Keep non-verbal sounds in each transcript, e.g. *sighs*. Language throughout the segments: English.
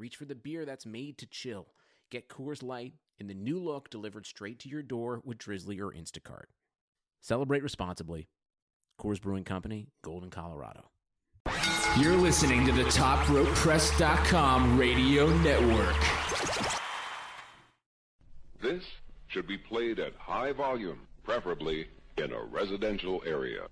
reach for the beer that's made to chill. Get Coors Light in the new look delivered straight to your door with Drizly or Instacart. Celebrate responsibly. Coors Brewing Company, Golden, Colorado. You're listening to the TopRopePress.com radio network. This should be played at high volume, preferably in a residential area.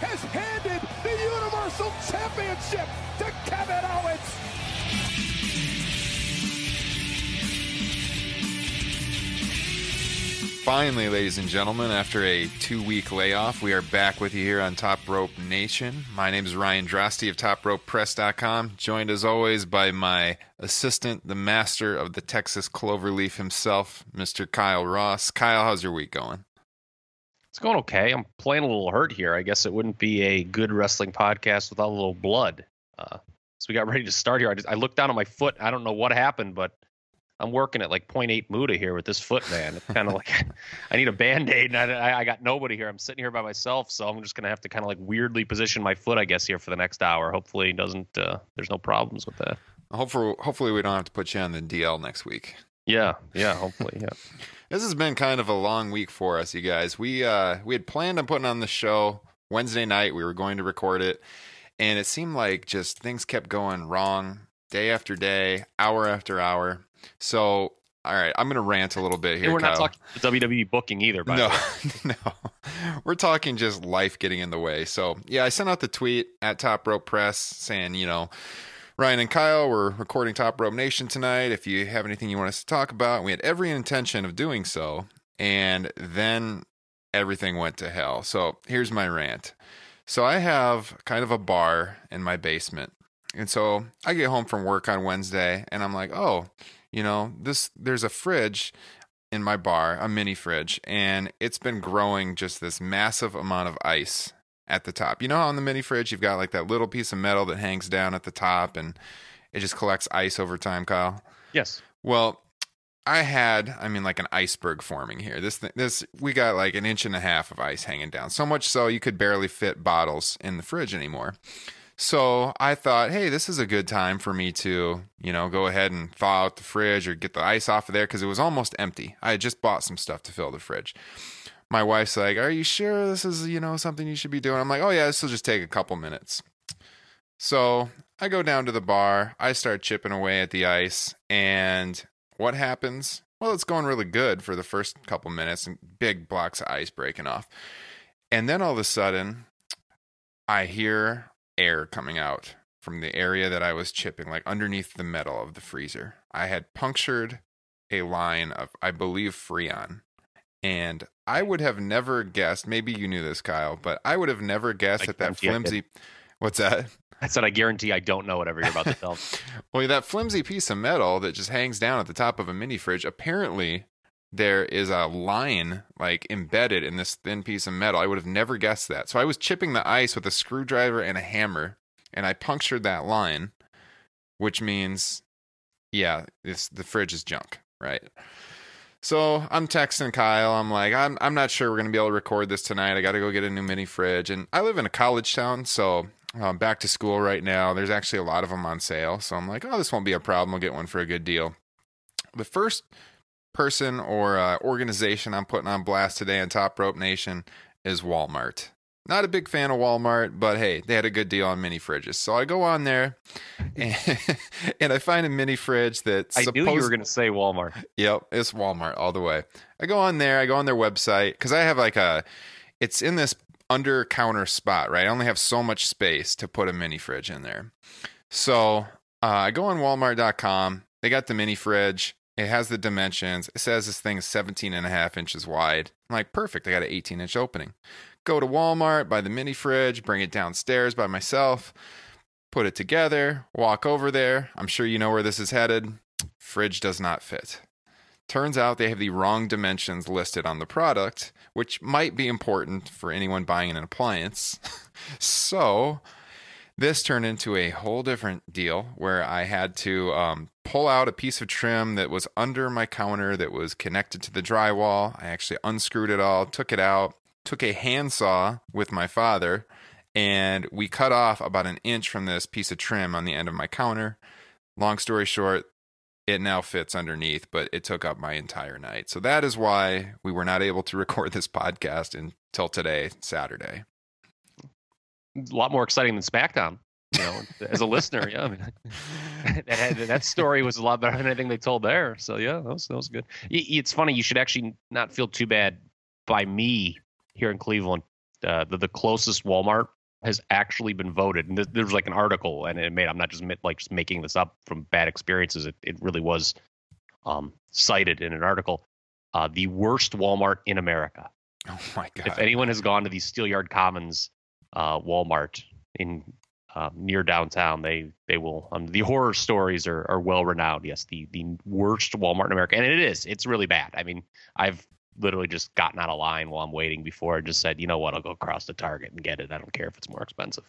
Has handed the Universal Championship to Kevin Owens. Finally, ladies and gentlemen, after a two week layoff, we are back with you here on Top Rope Nation. My name is Ryan Drosty of TopRopePress.com, joined as always by my assistant, the master of the Texas Cloverleaf himself, Mr. Kyle Ross. Kyle, how's your week going? It's going okay. I'm playing a little hurt here. I guess it wouldn't be a good wrestling podcast without a little blood. Uh, so we got ready to start here. I, just, I looked down at my foot. I don't know what happened, but I'm working at like 0.8 Muda here with this foot, man. It's kind of like *laughs* I need a band aid, and I, I got nobody here. I'm sitting here by myself, so I'm just gonna have to kind of like weirdly position my foot, I guess, here for the next hour. Hopefully, doesn't. Uh, there's no problems with that. Hopefully, hopefully, we don't have to put you on the DL next week. Yeah, yeah. Hopefully, yeah. *laughs* This has been kind of a long week for us, you guys. We uh we had planned on putting on the show Wednesday night. We were going to record it, and it seemed like just things kept going wrong day after day, hour after hour. So, all right, I'm going to rant a little bit here. And we're not Kyle. talking WWE booking either, by the no, *laughs* no, we're talking just life getting in the way. So, yeah, I sent out the tweet at Top Rope Press saying, you know, Ryan and Kyle, we're recording Top Rope Nation tonight. If you have anything you want us to talk about, we had every intention of doing so. And then everything went to hell. So here's my rant. So I have kind of a bar in my basement. And so I get home from work on Wednesday and I'm like, oh, you know, this there's a fridge in my bar, a mini fridge, and it's been growing just this massive amount of ice at the top. You know how on the mini fridge you've got like that little piece of metal that hangs down at the top and it just collects ice over time, Kyle? Yes. Well, I had, I mean, like an iceberg forming here. This, this, we got like an inch and a half of ice hanging down. So much so you could barely fit bottles in the fridge anymore. So I thought, hey, this is a good time for me to, you know, go ahead and thaw out the fridge or get the ice off of there because it was almost empty. I had just bought some stuff to fill the fridge. My wife's like, Are you sure this is, you know, something you should be doing? I'm like, Oh, yeah, this will just take a couple minutes. So I go down to the bar, I start chipping away at the ice, and what happens? Well, it's going really good for the first couple minutes and big blocks of ice breaking off. And then all of a sudden, I hear air coming out from the area that I was chipping, like underneath the metal of the freezer. I had punctured a line of, I believe, Freon. And I would have never guessed, maybe you knew this, Kyle, but I would have never guessed that that flimsy. What's that? I said I guarantee I don't know whatever you're about to tell. *laughs* Well, that flimsy piece of metal that just hangs down at the top of a mini fridge, apparently there is a line like embedded in this thin piece of metal. I would have never guessed that. So I was chipping the ice with a screwdriver and a hammer, and I punctured that line, which means, yeah, it's the fridge is junk, right? So I'm texting Kyle. I'm like, I'm I'm not sure we're gonna be able to record this tonight. I got to go get a new mini fridge, and I live in a college town, so um, back to school right now. There's actually a lot of them on sale, so I'm like, oh, this won't be a problem. I'll get one for a good deal. The first person or uh, organization I'm putting on blast today on Top Rope Nation is Walmart. Not a big fan of Walmart, but hey, they had a good deal on mini fridges. So I go on there and, *laughs* and I find a mini fridge that I knew you were going to say Walmart. Yep, it's Walmart all the way. I go on there, I go on their website because I have like a, it's in this under counter spot, right? I only have so much space to put a mini fridge in there. So uh, I go on walmart.com. They got the mini fridge. It has the dimensions. It says this thing is 17 and a half inches wide. I'm like, perfect. I got an 18 inch opening. Go to Walmart, buy the mini fridge, bring it downstairs by myself, put it together, walk over there. I'm sure you know where this is headed. Fridge does not fit. Turns out they have the wrong dimensions listed on the product, which might be important for anyone buying an appliance. *laughs* so this turned into a whole different deal where I had to um, pull out a piece of trim that was under my counter that was connected to the drywall. I actually unscrewed it all, took it out, took a handsaw with my father, and we cut off about an inch from this piece of trim on the end of my counter. Long story short, it now fits underneath, but it took up my entire night. So that is why we were not able to *laughs* record this podcast until today, Saturday a lot more exciting than SmackDown. You know, as a listener, yeah, I mean, *laughs* that, that story was a lot better than anything they told there. So yeah, that was that was good. It's funny. You should actually not feel too bad by me here in Cleveland. Uh, the, the closest Walmart has actually been voted, and there was like an article, and it made. I'm not just like just making this up from bad experiences. It it really was um, cited in an article. Uh, the worst Walmart in America. Oh my god! If anyone has gone to these Steelyard Commons uh, Walmart in uh, near downtown. They they will um, the horror stories are, are well renowned. Yes, the the worst Walmart in America, and it is. It's really bad. I mean, I've literally just gotten out of line while I'm waiting before I just said, you know what, I'll go across the Target and get it. I don't care if it's more expensive.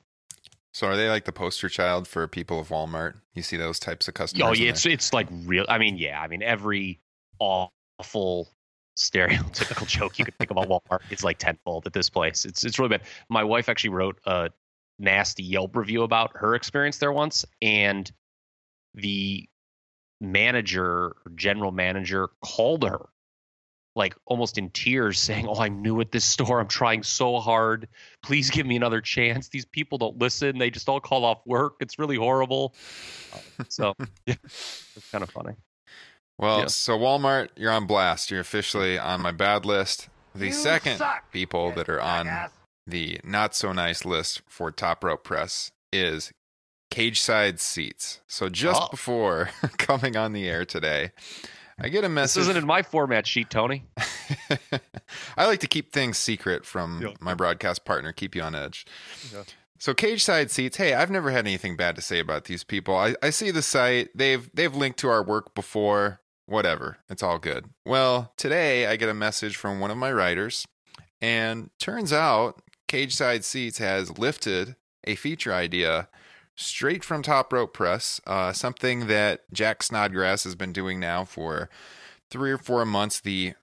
So are they like the poster child for people of Walmart? You see those types of customers? Oh yeah, it's it's like real. I mean, yeah, I mean every awful stereotypical *laughs* joke you could think about Walmart. It's like tenfold at this place. It's it's really bad. My wife actually wrote a nasty Yelp review about her experience there once, and the manager, general manager, called her like almost in tears saying, "Oh, I'm new at this store. I'm trying so hard. Please give me another chance. These people don't listen. They just all call off work. It's really horrible." So, *laughs* yeah, it's kind of funny. Well, yeah. so Walmart, you're on blast. You're officially on my bad list. The you second suck. people that are on the not so nice list for Top Rope Press is cage side seats. So just oh. before *laughs* coming on the air today, I get a message. This isn't in my format sheet, Tony. *laughs* I like to keep things secret from yep. my broadcast partner, keep you on edge. Yeah. So cage side seats. Hey, I've never had anything bad to say about these people. I, I see the site. They've they've linked to our work before whatever. It's all good. Well, today I get a message from one of my writers, and turns out Cage Side Seats has lifted a feature idea straight from Top Rope Press, uh, something that Jack Snodgrass has been doing now for three or four months. The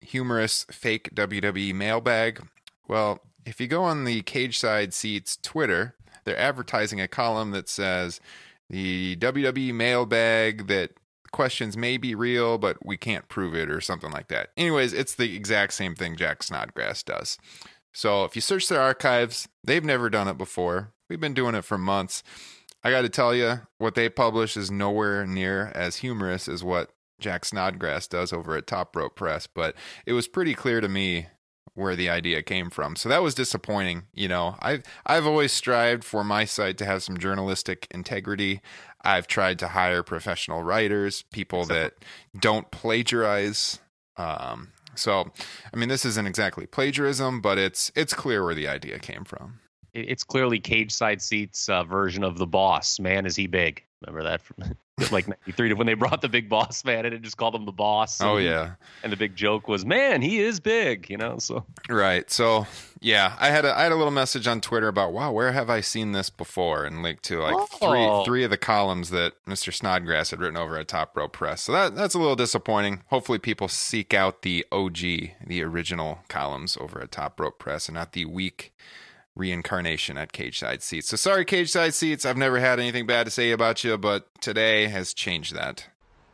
humorous fake WWE mailbag. Well, if you go on the Cage Side Seats Twitter, they're advertising a column that says the WWE mailbag that questions may be real, but we can't prove it or something like that. Anyways, it's the exact same thing Jack Snodgrass does. So if you search their archives, they've never done it before. We've been doing it for months. I got to tell you, what they publish is nowhere near as humorous as what Jack Snodgrass does over at Top Rope Press, but it was pretty clear to me where the idea came from. So that was disappointing. You know, I've I've always strived for my site to have some journalistic integrity. I've tried to hire professional writers, people that don't plagiarize. Um, so, I mean, this isn't exactly plagiarism, but it's it's clear where the idea came from. It's clearly cage side seats uh, version of the boss. Man, is he big? Remember that? From *laughs* like 93 when they brought the big boss man and just called him the boss. Oh yeah. And the big joke was, man, he is big, you know. So Right. So yeah, I had a I had a little message on Twitter about wow, where have I seen this before? And linked to like Oh. three three of the columns that Mr. Snodgrass had written over at Top Rope Press. So that that's a little disappointing. Hopefully people seek out the OG, the original columns over at Top Rope Press and not the weak reincarnation at Cage Side Seats. So sorry, Cage Side Seats. I've never had anything bad to say about you, but today has changed that.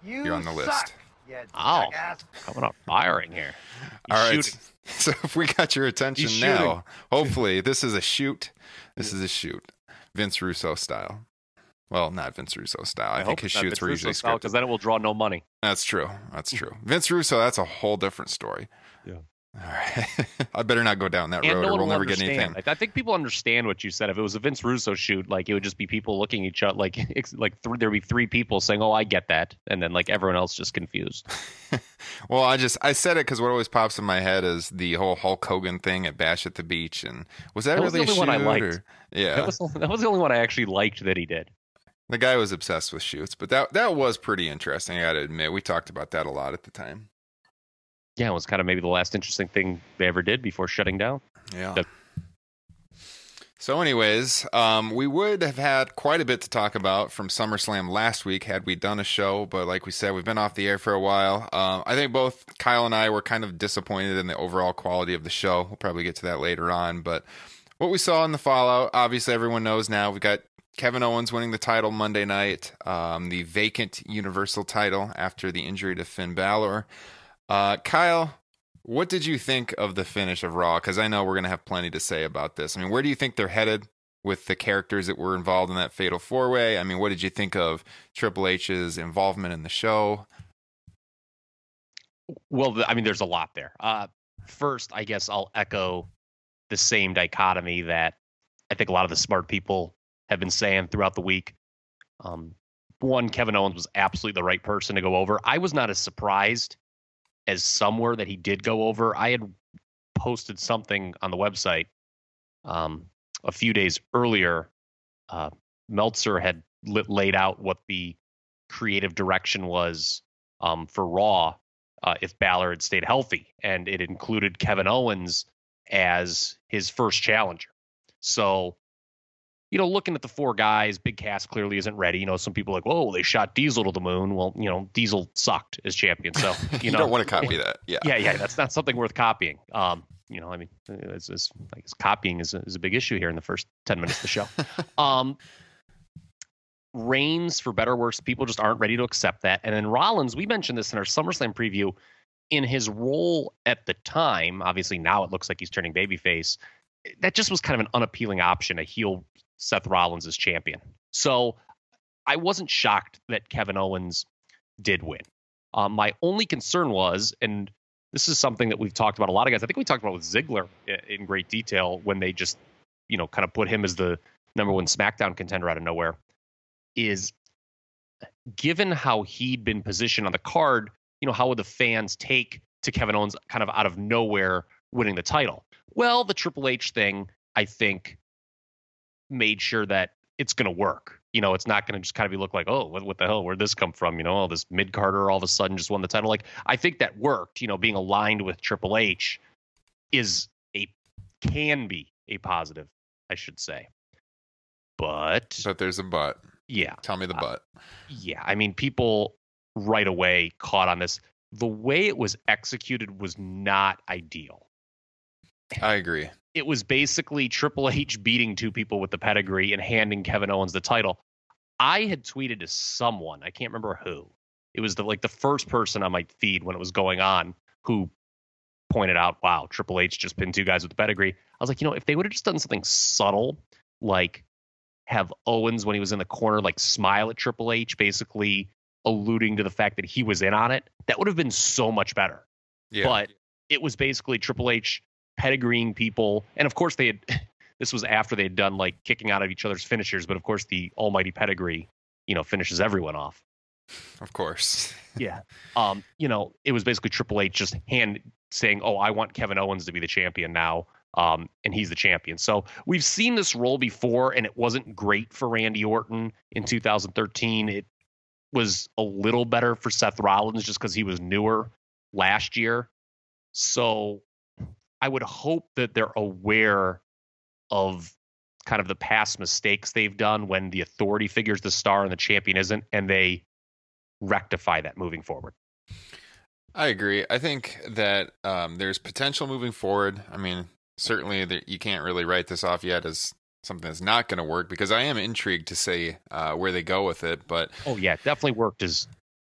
You You're on the list. suck, you Ow. jackass. coming up firing here. He's *laughs* All right. shooting. *laughs* So if we got your attention He's now, hopefully this is a shoot. This is a shoot. Vince Russo style. Well, not Vince Russo style. I, think hope his shoots Vince were Russo usually style, scripted. because then it will draw no money. That's true. That's *laughs* true. Vince Russo, that's a whole different story. Yeah. All right. *laughs* I better not go down that And road no or we'll never get anything. I, I think people understand what you said. If it was a Vince Russo shoot, like it would just be people looking at each other, like *laughs* like th- there'd be three people saying, "Oh, I get that," and then like everyone else just confused. *laughs* Well, I just I said it because what always pops in my head is the whole Hulk Hogan thing at Bash at the Beach, and was that, That was really the a only one I liked. or- yeah, That was the- that was the only one I actually liked that he did. the guy was obsessed with shoots, but that that was pretty interesting. I got to admit, we talked about that a lot at the time. Yeah, it was kind of maybe the last interesting thing they ever did before shutting down. Yeah. That- So, anyways, um, we would have had quite a bit to talk about from SummerSlam last week had we done a show, but like we said, we've been off the air for a while. Um, I think both Kyle and I were kind of disappointed in the overall quality of the show. We'll probably get to that later on, but what we saw in the fallout, obviously, everyone knows now. We've got Kevin Owens winning the title Monday night, um, the vacant Universal title after the injury to Finn Balor. Uh, Kyle, what did you think of the finish of Raw? Because I know we're going to have plenty to say about this. I mean, where do you think they're headed with the characters that were involved in that fatal four way? I mean, what did you think of Triple H's involvement in the show? Well, I mean, there's a lot there. Uh, first, I guess I'll echo the same dichotomy that I think a lot of the smart people have been saying throughout the week. Um, one, Kevin Owens was absolutely the right person to go over. I was not as surprised as somewhere that he did go over. I had posted something on the website um, a few days earlier. Uh, Meltzer had lit, laid out what the creative direction was um, for Raw uh, if Balor had stayed healthy, and it included Kevin Owens as his first challenger. So, you know, looking at the four guys, Big Cass clearly isn't ready. You know, some people are like, "Whoa, they shot Diesel to the moon." Well, you know, Diesel sucked as champion, so *laughs* you, know, You, know, don't want to copy that. *laughs* Yeah. yeah, yeah, that's not something worth copying. Um, you know, I mean, it's, it's, I guess copying is a, is a big issue here in the first ten minutes of the show. *laughs* um, Reigns, for better or worse, people just aren't ready to accept that. And then Rollins, we mentioned this in our SummerSlam preview. In his role at the time, obviously now it looks like he's turning babyface. That just was kind of an unappealing option. A heel Seth Rollins as champion. So I wasn't shocked that Kevin Owens did win. Um, my only concern was, and this is something that we've talked about a lot of guys. I think we talked about with Ziggler in great detail when they just, you know, kind of put him as the number one SmackDown contender out of nowhere. Is given how he'd been positioned on the card, you know, how would the fans take to Kevin Owens kind of out of nowhere winning the title? Well, the Triple H thing, I think, made sure that it's going to work. You know, it's not going to just kind of be look like, oh, what, what the hell? Where'd this come from? You know, all this mid carder all of a sudden just won the title. Like, I think that worked. You know, being aligned with Triple H is a can be a positive, I should say. But But there's a but. yeah, Tell me the Uh, but. yeah. I mean, people right away caught on this. The way it was executed was not ideal. I agree. it was basically Triple H beating two people with the pedigree and handing Kevin Owens the title. I had tweeted to someone, I can't remember who. It was the like the first person on my feed when it was going on who pointed out, wow, Triple H just pinned two guys with the pedigree. I was like, you know, if they would have just done something subtle, like have Owens when he was in the corner, like smile at Triple H, basically alluding to the fact that he was in on it, that would have been so much better Yeah. but it was basically Triple H pedigreeing people, and of course they had. *laughs* This was after they had done like kicking out of each other's finishers, but of course the almighty pedigree, you know, finishes everyone off. of course. *laughs* Yeah. Um, you know, it was basically Triple H just hand saying, "Oh, I want Kevin Owens to be the champion now." Um, and he's the champion. So we've seen this role before, and it wasn't great for Randy Orton in 2013. It was a little better for Seth Rollins just because he was newer last year. So I would hope that they're aware of kind of the past mistakes they've done when the authority figures the star and the champion isn't, and they rectify that moving forward. I agree. I think that um, there's potential moving forward. I mean, certainly that you can't really write this off yet as something that's not going to work because I am intrigued to see uh, where they go with it. But oh yeah, definitely worked as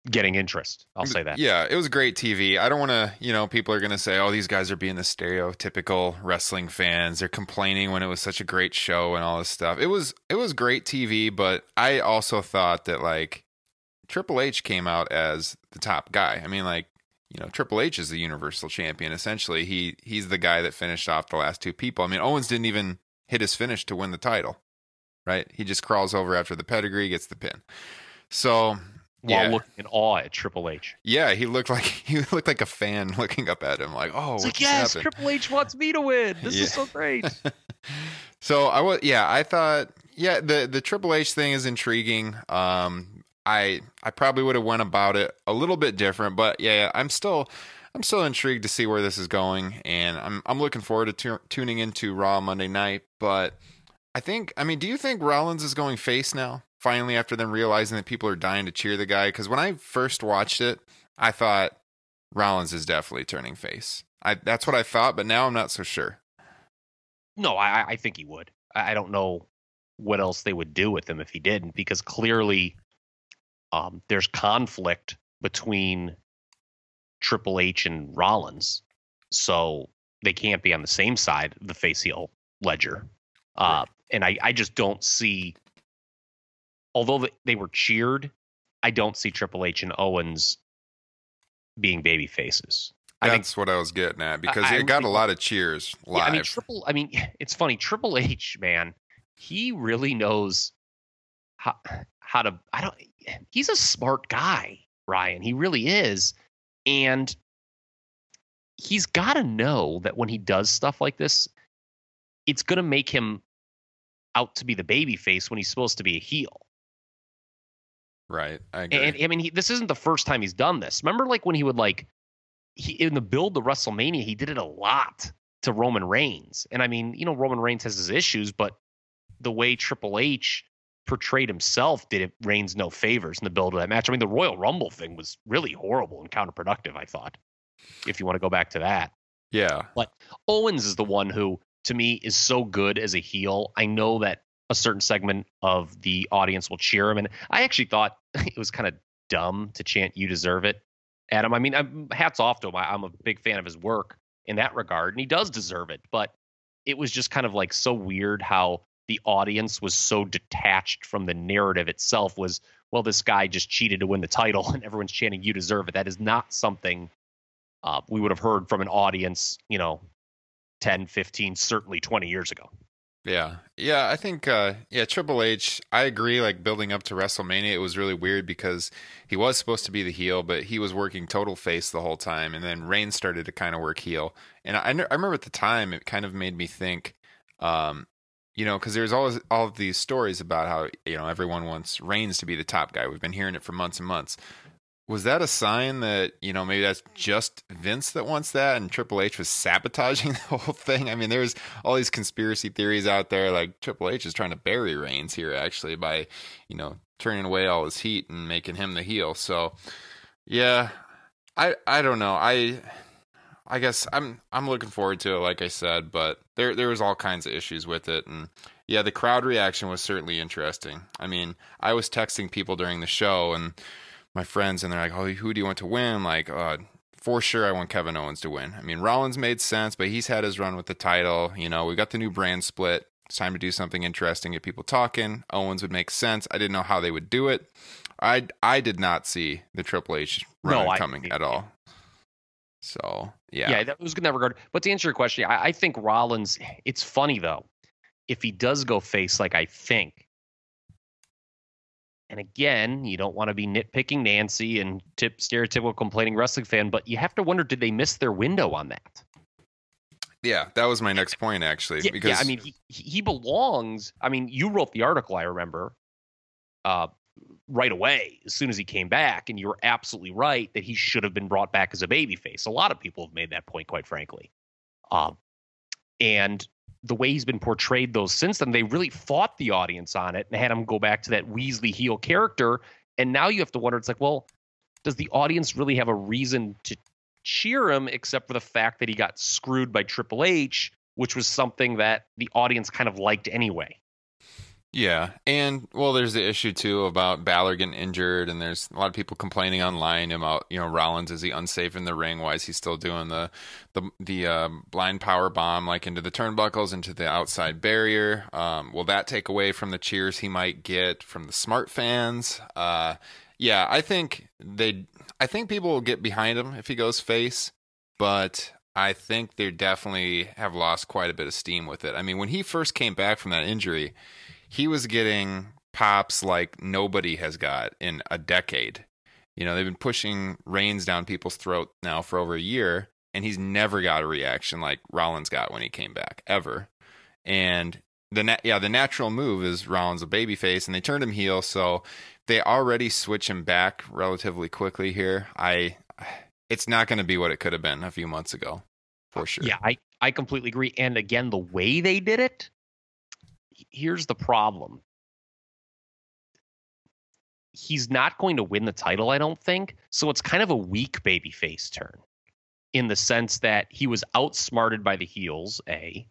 getting interest. I'll say that. Yeah, it was great TV. I don't want to, you know, people are going to say, "Oh, these guys are being the stereotypical wrestling fans. They're complaining when it was such a great show and all this stuff." It was it was great TV, but I also thought that like Triple H came out as the top guy. I mean, like you know, Triple H is the Universal Champion. Essentially, he he's the guy that finished off the last two people. I mean, Owens didn't even hit his finish to win the title, right? He just crawls over after the pedigree, gets the pin. So while yeah. looking in awe at Triple H. Yeah, he looked like *laughs* he looked like a fan looking up at him, like, "Oh, it's like yes, happened? Triple H wants me to win. This yeah. is so great." *laughs* so I was, yeah, I thought, yeah, the the Triple H thing is intriguing. Um, I I probably would have went about it a little bit different, but yeah, I'm still I'm still intrigued to see where this is going, and I'm I'm looking forward to t- tuning into Raw Monday night. But I think, I mean, do you think Rollins is going face now? Finally, after them realizing that people are dying to cheer the guy, because when I first watched it, I thought Rollins is definitely turning face. I that's what I thought, but now I'm not so sure. No, I I think he would. I don't know what else they would do with him if he didn't, because clearly um, there's conflict between Triple H and Rollins, so they can't be on the same side of the face heel ledger. Uh, and I, I just don't see, although they were cheered, I don't see Triple H and Owens being baby faces. That's what I was getting at because I, it got a lot of cheers live. Yeah, I mean, Triple. I mean, *laughs* it's funny. Triple H, man, he really knows how how to. I don't he's a smart guy, Ryan. He really is. And he's got to know that when he does stuff like this, it's going to make him out to be the baby face when he's supposed to be a heel. Right. I agree. And I mean, he, this isn't the first time he's done this. Remember, like when he would like he in the build to WrestleMania, he did it a lot to Roman Reigns. And I mean, you know, Roman Reigns has his issues, but the way Triple H portrayed himself did it Reigns no favors in the build of that match. I mean, the Royal Rumble thing was really horrible and counterproductive, I thought, if you want to go back to that. Yeah. But Owens is the one who, to me, is so good as a heel. I know that a certain segment of the audience will cheer him. And I actually thought *laughs* it was kind of dumb to chant, You deserve it, Adam. I mean, I'm, hats off to him. I, I'm a big fan of his work in that regard, and he does deserve it. But it was just kind of like so weird how the audience was so detached from the narrative itself was well this guy just cheated to win the title *laughs* and everyone's chanting you deserve it that is not something uh, we would have heard from an audience you know 10 15 certainly 20 years ago yeah yeah i think uh yeah triple h i agree like building up to wrestlemania it was really weird because he was supposed to be the heel but he was working total face the whole time and then Reigns started to kind of work heel and i, I remember at the time it kind of made me think um you know, because there's always all of these stories about how you know everyone wants Reigns to be the top guy. We've been hearing it for months and months. Was that a sign that you know maybe that's just Vince that wants that, and Triple H was sabotaging *laughs* the whole thing? I mean, there's all these conspiracy theories out there, like Triple H is trying to bury Reigns here, actually, by you know turning away all his heat and making him the heel. So, yeah, I I don't know. I I guess I'm I'm looking forward to it, like I said, but there there was all kinds of issues with it, and yeah, the crowd reaction was certainly interesting. I mean, I was texting people during the show and my friends, and they're like, "Oh, who do you want to win?" Like, uh, for sure, I want Kevin Owens to win. I mean, Rollins made sense, but he's had his run with the title. You know, we got the new brand split. It's time to do something interesting, get people talking. Owens would make sense. I didn't know how they would do it. I I did not see the Triple H run no, coming I, at all. So yeah, yeah, that was good in that regard. But to answer your question, I, I think Rollins. It's funny though, if he does go face, like I think, and again, you don't want to be nitpicking Nancy and tip stereotypical complaining wrestling fan, but you have to wonder, did they miss their window on that? Yeah, that was my next point actually. Yeah, because yeah, I mean, he he belongs. I mean, you wrote the article. I remember. Uh, right away as soon as he came back. And you were absolutely right that he should have been brought back as a babyface. A lot of people have made that point, quite frankly. Um, and the way he's been portrayed those since then, they really fought the audience on it and had him go back to that Weasley heel character. And now you have to wonder, it's like, well, does the audience really have a reason to cheer him except for the fact that he got screwed by Triple H, which was something that the audience kind of liked anyway? Yeah, and well, there's the issue too about Balor getting injured, and there's a lot of people complaining online about you know Rollins is he unsafe in the ring? Why is he still doing the the the uh, blind power bomb like into the turnbuckles into the outside barrier? Um, will that take away from the cheers he might get from the smart fans? Uh, yeah, I think they, I think people will get behind him if he goes face, but I think they definitely have lost quite a bit of steam with it. I mean, when he first came back from that injury he was getting pops like nobody has got in a decade. You know, they've been pushing Reigns down people's throat now for over a year, and he's never got a reaction like Rollins got when he came back ever. And the na- yeah, the natural move is Rollins a babyface, and they turned him heel, so they already switch him back relatively quickly here. I, it's not going to be what it could have been a few months ago, for sure. Yeah, I I completely agree. And again, the way they did it, here's the problem. He's not going to win the title, I don't think. So it's kind of a weak babyface turn in the sense that he was outsmarted by the heels, A.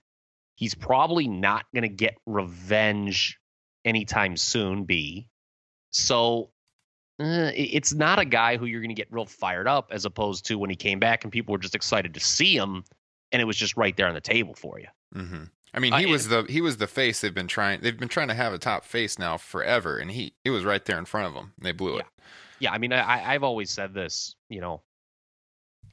He's probably not going to get revenge anytime soon, B. So uh, it's not a guy who you're going to get real fired up as opposed to when he came back and people were just excited to see him and it was just right there on the table for you. Mm-hmm. I mean, he uh, was the he was the face they've been trying they've been trying to have a top face now forever, and he it was right there in front of them. They blew yeah. it. Yeah, I mean, I, I've always said this. You know,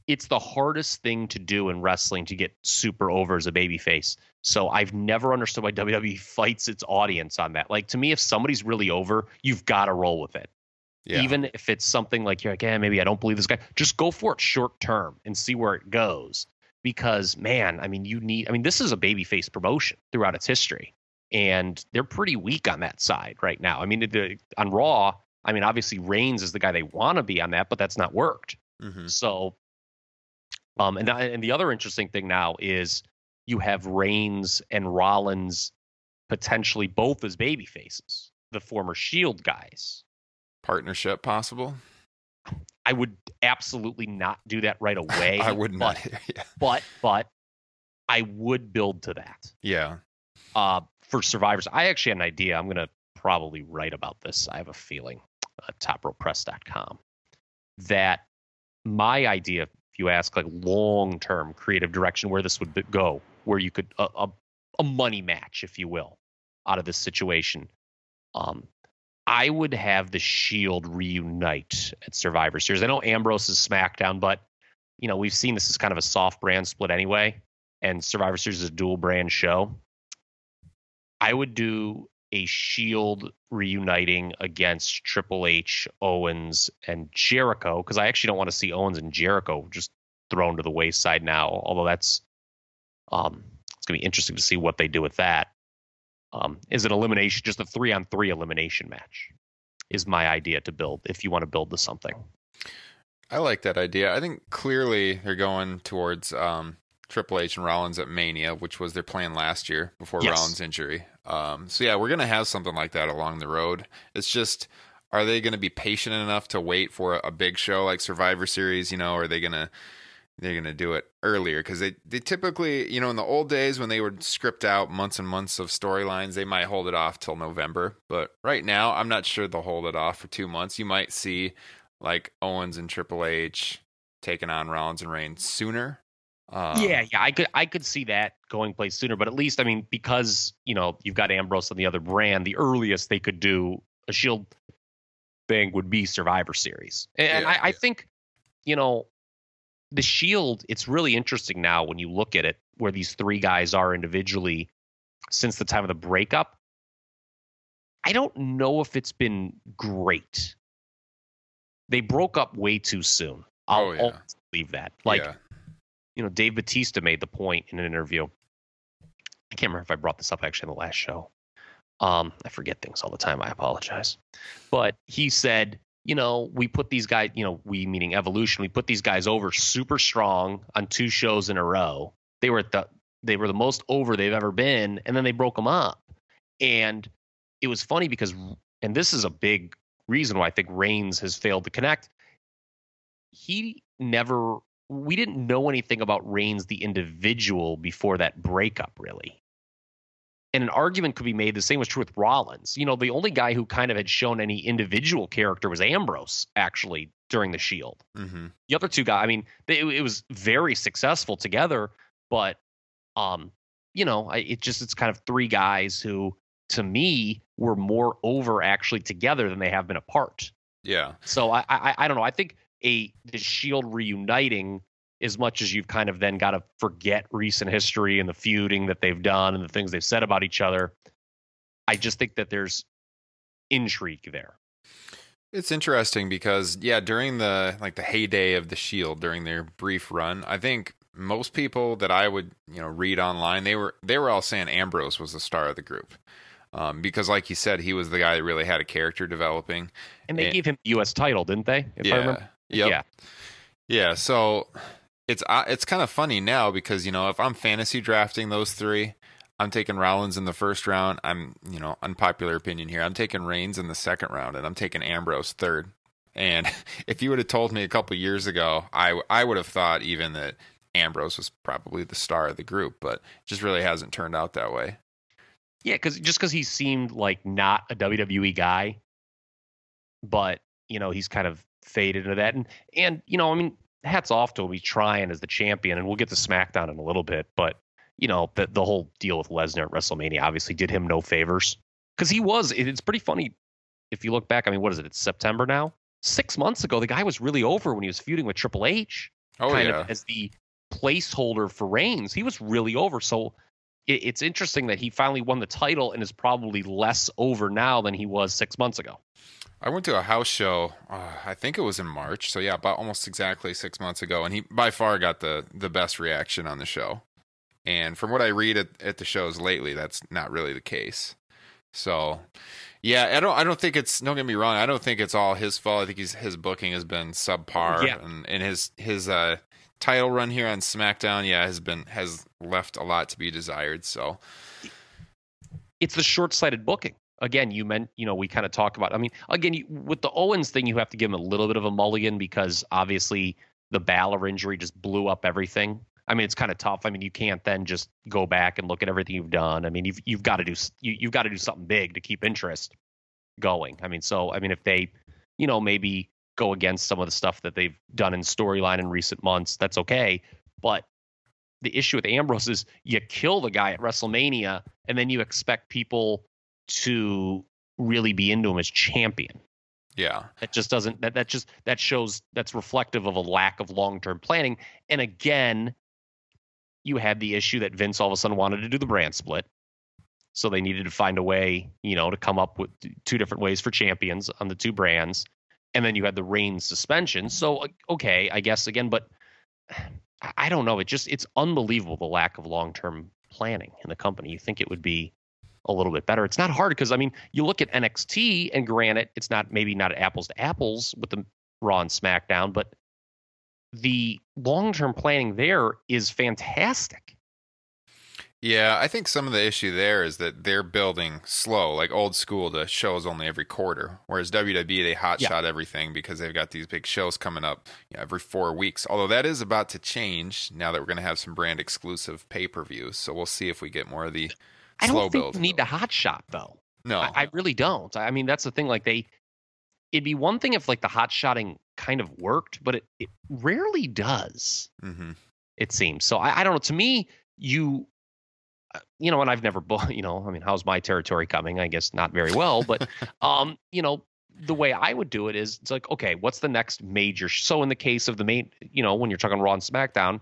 it's the hardest thing to do in wrestling to get super over as a baby face. So I've never understood why *laughs* WWE fights its audience on that. Like to me, if somebody's really over, you've got to roll with it. Yeah. Even if it's something like you're like, yeah, maybe I don't believe this guy. Just go for it short term and see where it goes because man, I mean, you need. I mean, this is a babyface promotion throughout its history, and they're pretty weak on that side right now. I mean, the, on Raw, I mean, obviously Reigns is the guy they want to be on that, but that's not worked. Mm-hmm. So, um, and and the other interesting thing now is you have Reigns and Rollins potentially both as baby faces, the former Shield guys. Partnership possible. I would absolutely not do that right *laughs* away. I would not. But, *laughs* yeah. but but I would build to that. Yeah. Uh, for survivors, I actually had an idea. I'm gonna probably write about this. I have a feeling. Uh, topropepress.com that my idea, if you ask, like long term creative direction, where this would go, where you could a, a, a money match, if you will, out of this situation. Um, I would have the Shield reunite at Survivor Series. I know Ambrose is SmackDown, but you know we've seen this as kind of a soft brand split anyway, and Survivor Series is a dual brand show. I would do a Shield reuniting against Triple H, Owens, and Jericho because I actually don't want to see Owens and Jericho just thrown to the wayside now. Although that's um, it's going to be interesting to see what they do with that um, is an elimination, just a three on three elimination match, is my idea to build if you want to build to something. I like that idea. I think clearly they're going towards um, Triple H and Rollins at Mania, which was their plan last year before yes. Rollins' injury. Um, so yeah, we're gonna have something like that along the road. It's just, are they going to be patient enough to wait for a, a big show like Survivor Series? You know, are they going to they're going to do it earlier because they, they typically, you know, in the old days when they would script out months and months of storylines, they might hold it off till November. But right now, I'm not sure they'll hold it off for two months. You might see like Owens and Triple H taking on Rollins and Reigns sooner. Um, yeah, yeah, I could I could see that going place sooner, but at least I mean because you know you've got Ambrose on the other brand, the earliest they could do a Shield thing would be Survivor Series, and yeah, I, I think you know the Shield, it's really interesting now when you look at it, where these three guys are individually since the time of the breakup. I don't know if it's been great. They broke up way too soon. I'll, oh, yeah. leave that. Like, yeah. you know, Dave Batista made the point in an interview. I can't remember if I brought this up actually in the last show. Um, I forget things all the time. I apologize. But he said, you know, we put these guys, you know, we meaning evolution, we put these guys over super strong on two shows in a row. They were at the they were the most over they've ever been, and then they broke them up. And it was funny because, and this is a big reason why I think Reigns has failed to connect. He never, we didn't know anything about Reigns the individual before that breakup, really. And an argument could be made. The same was true with Rollins. You know, the only guy who kind of had shown any individual character was Ambrose, actually, during the Shield. Mm-hmm. The other two guys, I mean, they, it was very successful together, but, um, you know, I, it just it's kind of three guys who, to me, were more over actually together than they have been apart. Yeah. So I, I, I don't know. I think a the Shield reuniting as much as you've kind of then got to forget recent history and the feuding that they've done and the things they've said about each other. I just think that there's intrigue there. It's interesting because yeah, during the like the heyday of the Shield during their brief run, I think most people that I would you know read online they were they were all saying Ambrose was the star of the group. Um, because, like you said, he was the guy that really had a character developing. And they And- gave him the U.S. title, didn't they? If I remember. yeah. Yep. Yeah. Yeah. So it's it's kind of funny now because you know if I'm fantasy drafting those three, I'm taking Rollins in the first round. I'm you know unpopular opinion here. I'm taking Reigns in the second round, and I'm taking Ambrose third. And *laughs* if you would have told me a couple years ago, I I would have thought even that Ambrose was probably the star of the group, but it just really hasn't turned out that way. Yeah, because just because he seemed like not a WWE guy, but you know he's kind of faded into that, and and you know I mean hats off to him. He's trying as the champion, and we'll get to SmackDown in a little bit, but you know the the whole deal with Lesnar at WrestleMania obviously did him no favors because he was. it- It's pretty funny if you look back. I mean, what is it? It's September now. Six months ago, the guy was really over when he was feuding with Triple H Oh kind yeah, of as the placeholder for Reigns. He was really over. So it, it's interesting that he finally won the title and is probably less over now than he was six months ago. I went to a house show. Uh, I think it was in March. So yeah, about almost exactly six months ago, and he by far got the the best reaction on the show. And from what I read at, at the shows lately, that's not really the case. So yeah, I don't I don't think it's don't get me wrong. I don't think it's all his fault. I think he's his booking has been subpar, Yeah. and and his his uh, title run here on SmackDown, yeah, has been has left a lot to be desired. So It's the short-sighted booking. Again, you meant you know we kind of talk about. I mean, again, you, with the Owens thing, you have to give him a little bit of a mulligan because obviously the Balor injury just blew up everything. I mean, it's kind of tough. I mean, you can't then just go back and look at everything you've done. I mean, you've you've got to do you, you've got to do something big to keep interest going. I mean, so I mean, if they, you know, maybe go against some of the stuff that they've done in storyline in recent months, that's okay. But the issue with Ambrose is you kill the guy at WrestleMania, and then you expect people to really be into him as champion. yeah, That just doesn't that that just that shows that's reflective of a lack of long-term planning. And again, you had the issue that Vince all of a sudden wanted to do the brand split. So they needed to find a way, you know, to come up with two different ways for champions on the two brands. And then you had the Reigns suspension. So uh, okay, I guess again, but I- *sighs* I don't know. It just it's unbelievable the lack of long-term planning in the company. You think it would be a little bit better. It's not hard because I mean, you look at NXT and granted, it's not maybe not apples to apples with the Raw and SmackDown, but the long-term planning there is fantastic. Yeah, I think some of the issue there is that they're building slow, like old school to shows only every quarter. Whereas WWE, they hotshot everything because they've got these big shows coming up you know, every four weeks. Although that is about to change now that we're going to have some brand exclusive pay per views. So we'll see if we get more of the I don't think build. you need to hot shot though. No, I, I really don't. I mean, that's the thing. Like they, it'd be one thing if like the hot shotting kind of worked, but it, it rarely does. hmm It seems so. I, I don't know. To me, you, uh, you know, and I've never, *laughs* you know, I mean, how's my territory coming? I guess not very well, but, *laughs* um, you know, the way I would do it is it's like, okay, what's the next major? So in the case of the main, you know, when you're talking Raw and SmackDown,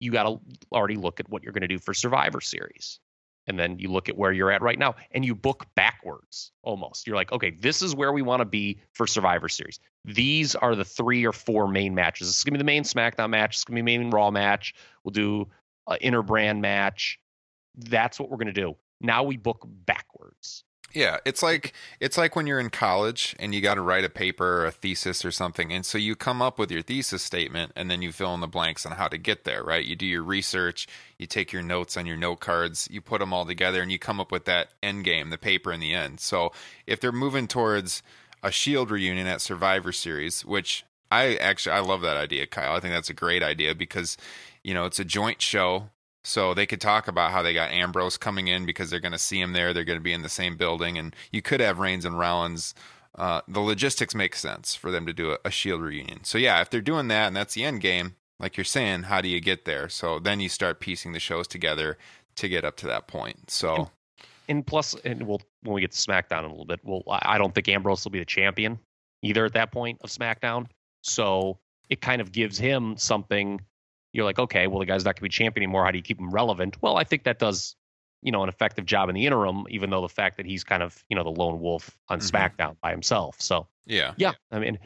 you got to already look at what you're going to do for Survivor Series. And then you look at where you're at right now and you book backwards almost. You're like, okay, this is where we want to be for Survivor Series. These are the three or four main matches. This is going to be the main SmackDown match. It's going to be the main Raw match. We'll do an interbrand match. That's what we're going to do. Now we book backwards. Yeah, it's like it's like when you're in college and you got to write a paper or a thesis or something, and so you come up with your thesis statement, and then you fill in the blanks on how to get there. Right? You do your research, you take your notes on your note cards, you put them all together, and you come up with that end game, the paper in the end. So if they're moving towards a Shield reunion at Survivor Series, which I actually I love that idea, Kyle. I think that's a great idea because you know it's a joint show so they could talk about how they got Ambrose coming in because they're going to see him there. They're going to be in the same building, and you could have Reigns and Rollins. Uh, the logistics make sense for them to do a, a, Shield reunion. So yeah, if they're doing that and that's the end game, like you're saying, how do you get there? So then you start piecing the shows together to get up to that point. So. And, and plus, and we'll when we get to SmackDown in a little bit, well, I don't think Ambrose will be the champion either at that point of SmackDown. So it kind of gives him something you're like, okay, well, the guy's not going to be champion anymore. How do you keep him relevant? Well, I think that does, you know, an effective job in the interim, even though the fact that he's kind of, you know, the lone wolf on mm-hmm. SmackDown by himself. So yeah, yeah. I mean,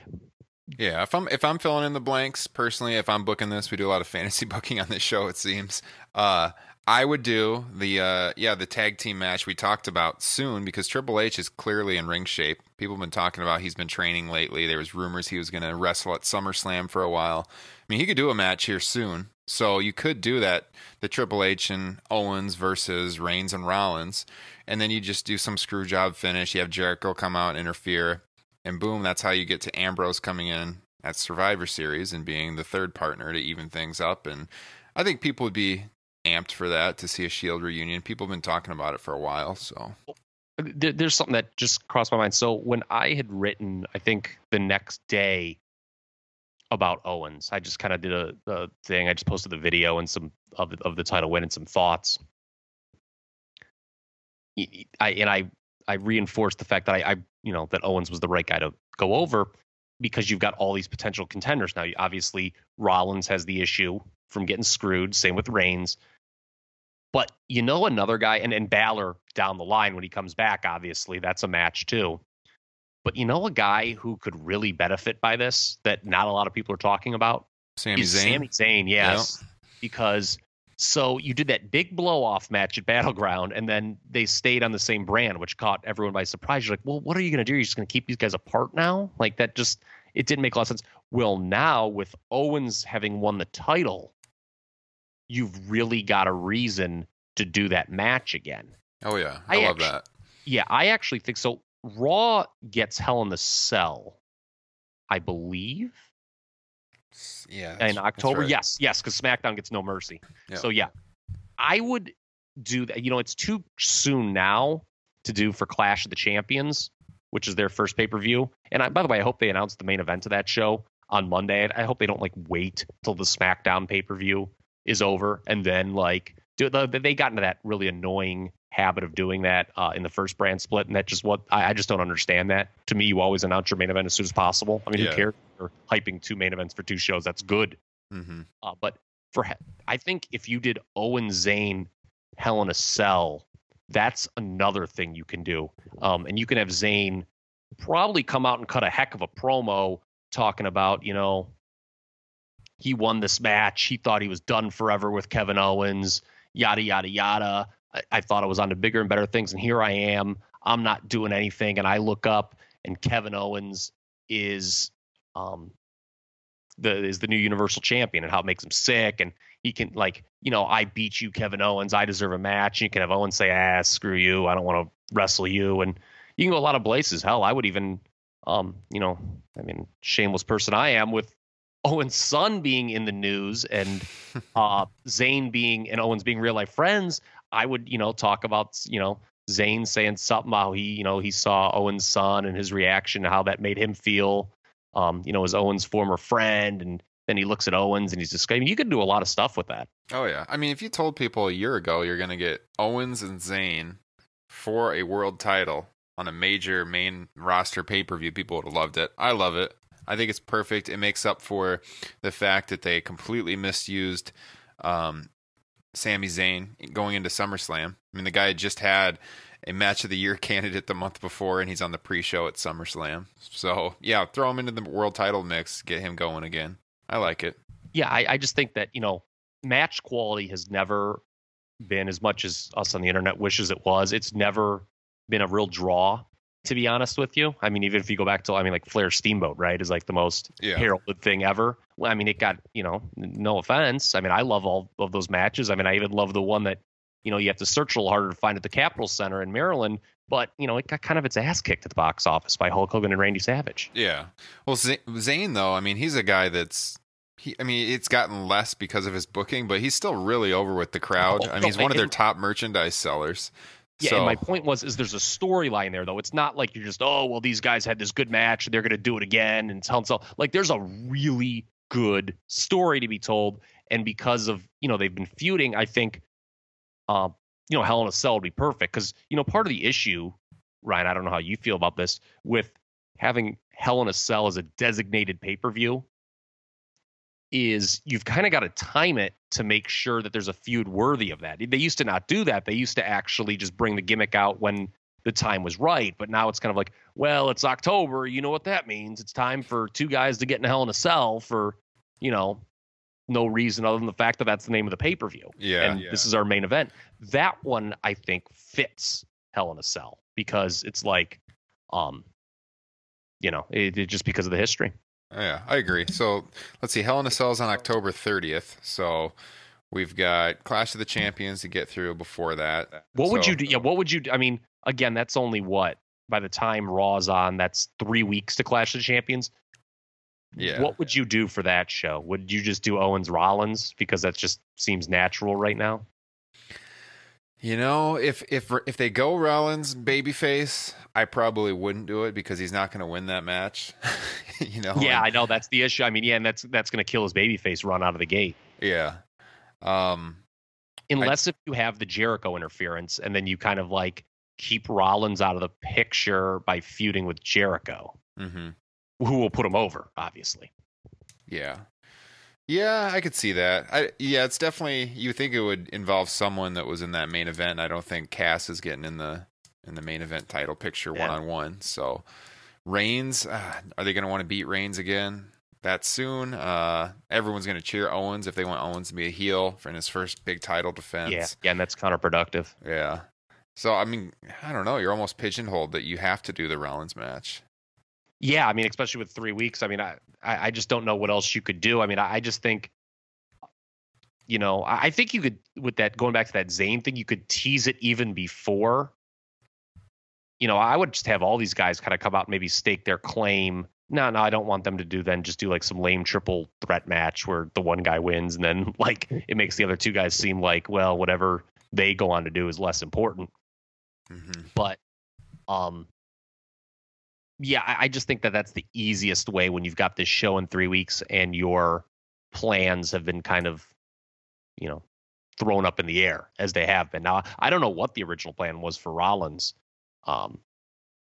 yeah. If I'm if I'm filling in the blanks personally, if I'm booking this, we do a lot of *laughs* fantasy booking on this show. It seems. Uh, I would do the uh, yeah the tag team match we talked about soon because Triple H is clearly in ring shape. People have been talking about he's been training lately. There was rumors he was going to wrestle at SummerSlam for a while. I mean, he could do a match here soon. So you could do that the Triple H and Owens versus Reigns and Rollins, and then you just do some screw job finish. You have Jericho come out and interfere, and boom, that's how you get to Ambrose coming in at Survivor Series and being the third partner to even things up. And I think people would be amped for that to see a Shield reunion. People have been talking about it for a while, so. There's something that just crossed my mind. So when I had written, I think the next day about Owens. I just kind of did a, a, thing. I just posted the video and some of the, of the title win and some thoughts. I and I I reinforced the fact that I, I you know that Owens was the right guy to go over because you've got all these potential contenders now. Obviously, Rollins has the issue from getting screwed. Same with Reigns. But you know another guy, and, and Balor down the line when he comes back, obviously, that's a match too. But you know a guy who could really benefit by this that not a lot of people are talking about? Sami Zayn. Sami Zayn, yes. Yep. Because so you did that big blow off match at Battleground, and then they stayed on the same brand, which caught everyone by surprise. You're like, well, what are you going to do? You're just going to keep these guys apart now? Like that just it didn't make a lot of sense. Well, now with Owens having won the title, you've really got a reason to do that match again. Oh yeah, I, I love actually, that. Yeah, I actually think so. Raw gets Hell in the Cell, I believe. Yeah. In October, right. yes, yes, because SmackDown gets No Mercy. So yeah, I would do that. You know, it's too soon now to do for Clash of the Champions, which is their first pay per view. And I, by the way, I hope they announce the main event of that show on Monday. I hope they don't like wait till the SmackDown pay per view is over and then like do it. they got into that really annoying habit of doing that uh, in the first brand split, and that just what I, I, just don't understand that. To me, you always announce your main event as soon as possible. I mean, yeah. who cares? You're hyping two main events for two shows. That's good. Mm-hmm. Uh, but for I think if you did Owen Zayn Hell in a Cell, that's another thing you can do. Um, and you can have Zayn probably come out and cut a heck of a promo talking about, you know, he won this match. He thought he was done forever with Kevin Owens, yada, yada, yada. I, I thought I was on to bigger and better things, and here I am. I'm not doing anything, and I look up, and Kevin Owens is um the is the new Universal Champion, and how it makes him sick, and he can like you know I beat you, Kevin Owens. I deserve a match. And you can have Owens say, ah, screw you. I don't want to wrestle you, and you can go a lot of places. Hell, I would even um you know I mean shameless person I am with Owens' son being in the news and *laughs* uh, Zayn being and Owens being real life friends, I would, you know, talk about, you know, Zayn saying something how he, you know, he saw Owens' son and his reaction, and how that made him feel. Um, you know, as Owens' former friend, and then he looks at Owens and he's just, I mean, you could do a lot of stuff with that. Oh yeah, I mean, if you told people a year ago you're going to get Owens and Zayn for a world title on a major main roster pay per view, people would have loved it. I love it. I think it's perfect. It makes up for the fact that they completely misused um, Sami Zayn going into SummerSlam. I mean, the guy had just had a match of the year *laughs* candidate the month before, and he's on the pre-show at SummerSlam. So yeah, throw him into the world title mix, get him going again. I like it. Yeah, I, I just think that you know, match quality has never been as much as us on the internet wishes it was. It's never been a real draw. To be honest with you, I mean, even if you go back to, I mean, like Flair Steamboat, right, is like the most Yeah. heralded thing ever. Well, I mean, it got, you know, no offense. I mean, I love all of those matches. I mean, I even love the one that, you know, you have to search a little harder to find at the Capitol Center in Maryland. But you know, it got kind of its ass kicked at the box office by Hulk Hogan and Randy Savage. Yeah. Well, Z- Zayn though, I mean, he's a guy that's he. I mean, it's gotten less because of his booking, but he's still really over with the crowd. Oh, I mean, he's one of their top merchandise sellers. Yeah, so, and my point was, is there's a storyline there though. It's not like you're just, oh, well, these guys had this good match, and they're gonna do it again, and tell so. Like, there's a really good story to be told, and because of you know they've been feuding, I think, uh, you know, Hell in a Cell would be perfect because you know part of the issue, Ryan. I don't know how you feel about this with having Hell in a Cell as a designated pay per view. Is you've kind of got to time it to make sure that there's a feud worthy of that. They used to not do that. They used to actually just bring the gimmick out when the time was right. But now it's kind of like, well, it's October. You know what that means? It's time for two guys to get in hell in a cell for, you know, no reason other than the fact that that's the name of the pay per view. Yeah, and yeah. this is our main event. That one I think fits Hell in a Cell because it's like, um, you know, it, it just because of the history. Oh, Yeah, I agree. So let's see. Hell in a Cell is on October 30th. So we've got Clash of the Champions to get through before that. What would you do? Yeah, what would you do? I mean, again, that's only what by the time Raw's on, that's three weeks to Clash of the Champions. Yeah. What would you do for that show? Would you just do Owens Rollins because that just seems natural right now? You know, if if if they go Rollins babyface, I probably wouldn't do it because he's not going to win that match. *laughs* you know. yeah, and- I know that's the issue. I mean, yeah, and that's that's going to kill his babyface run out of the gate. yeah. Um. Unless if you have the Jericho interference and then you kind of like keep Rollins out of the picture by feuding with Jericho, hmm who will put him over, obviously. Yeah. Yeah, I could see that. I yeah, it's definitely you think it would involve someone that was in that main event. I don't think Cass is getting in the in the main event title picture one on one. So Reigns, uh, are they going to want to beat Reigns again that soon? Uh, everyone's going to cheer Owens if they want Owens to be a heel for in his first big title defense. Yeah, yeah, and that's counterproductive. Yeah. So I mean, I don't know. You're almost pigeonholed that you have to do the Rollins match. Yeah, I mean, especially with three weeks. I mean, I, I just don't know what else you could do. I mean, I, just think, you know, I, think you could with that going back to that Zayn thing, you could tease it even before. You know, I would just have all these guys kind of come out and maybe stake their claim. No, no, I don't want them to do then just do like some lame triple threat match where the one guy wins and then *laughs* like it makes the other two guys seem like, well, whatever they go on to do is less important hmm but um yeah I, I just think that that's the easiest way when you've got this show in three weeks and your plans have been kind of you know thrown up in the air as they have been now i don't know what the original plan was for rollins um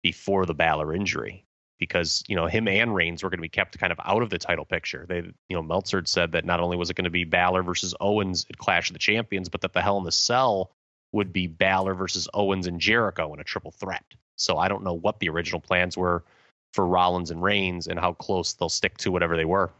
before the Balor injury because you know him and Reigns were going to be kept kind of out of the title picture. They, you know, Meltzer said that not only was it going to be Balor versus Owens at Clash of the Champions, but that the Hell in the Cell would be Balor versus Owens and Jericho in a triple threat. So I don't know what the original plans were for Rollins and Reigns and how close they'll stick to whatever they were.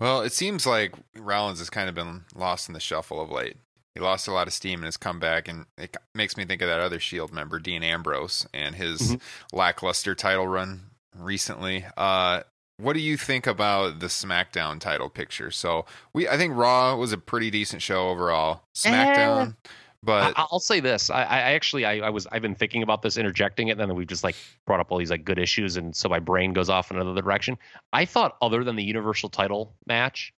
Well, it seems like Rollins has kind of been lost in the shuffle of late. He lost a lot of steam in his comeback, and it makes me think of that other Shield member, Dean Ambrose, and his Mhm. lackluster title run recently. Uh, what do you think about the SmackDown title picture? So we, I think Raw was a pretty decent show overall. SmackDown, but I, I'll say this: I, I actually, I, I was, I've been thinking about this, interjecting it, and then we've just like brought up all these like good issues, and so my brain goes off in another direction. I thought, other than the Universal Title match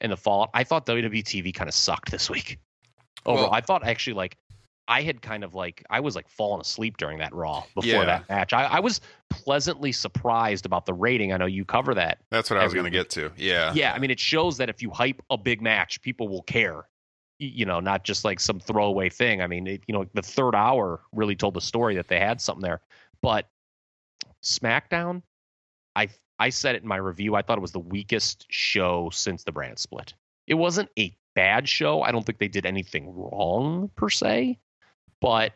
and the Fallout, I thought WWE TV kind of sucked this week. Overall, Well- I thought actually like I had kind of like I was like falling asleep during that Raw before Yeah. that match. I, I was pleasantly surprised about the rating. I know you cover that. that's what I was going to get to. Yeah, Yeah, I mean, it shows that if you hype a big match, people will care. You know, not just like some throwaway thing. I mean, it, you know, the third hour really told the story that they had something there. But SmackDown, I I said it in my review. I thought it was the weakest show since the brand split. It wasn't a bad show. I don't think they did anything wrong per se, but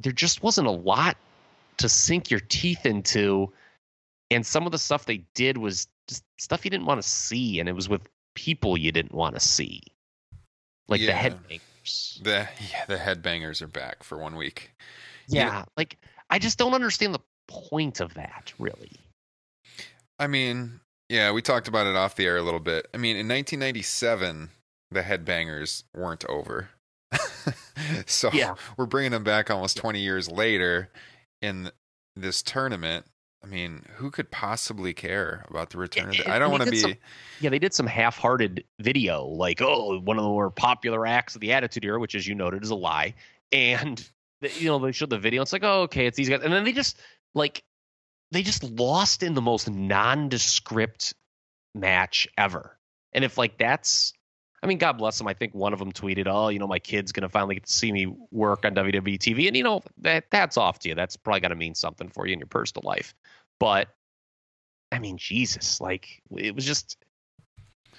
there just wasn't a lot to sink your teeth into and some of the stuff they did was just stuff you didn't want to see and it was with people you didn't want to see like the Yeah. headbangers The yeah, the headbangers are back for one week. Yeah, like I just don't understand the point of that, really. I mean, yeah, we talked about it off the air a little bit. I mean, in 1997, the headbangers weren't over. *laughs* so Yeah. we're bringing them back almost 20 years later in this tournament. I mean, who could possibly care about the return of the, I don't want to be did Yeah, they did some half-hearted video, like, oh, one of the more popular acts of the Attitude Era, which, as you noted, is a lie. And the, you know, they showed the video. It's like, oh, okay, it's these guys, and then they just like they just lost in the most nondescript match ever. And if like that's, I mean, God bless them. I think one of them tweeted, "Oh, you know, my kid's gonna finally get to see me work on WWE TV," and you know that that's off to you. That's probably gonna mean something for you in your personal life. But I mean, Jesus, like it was just.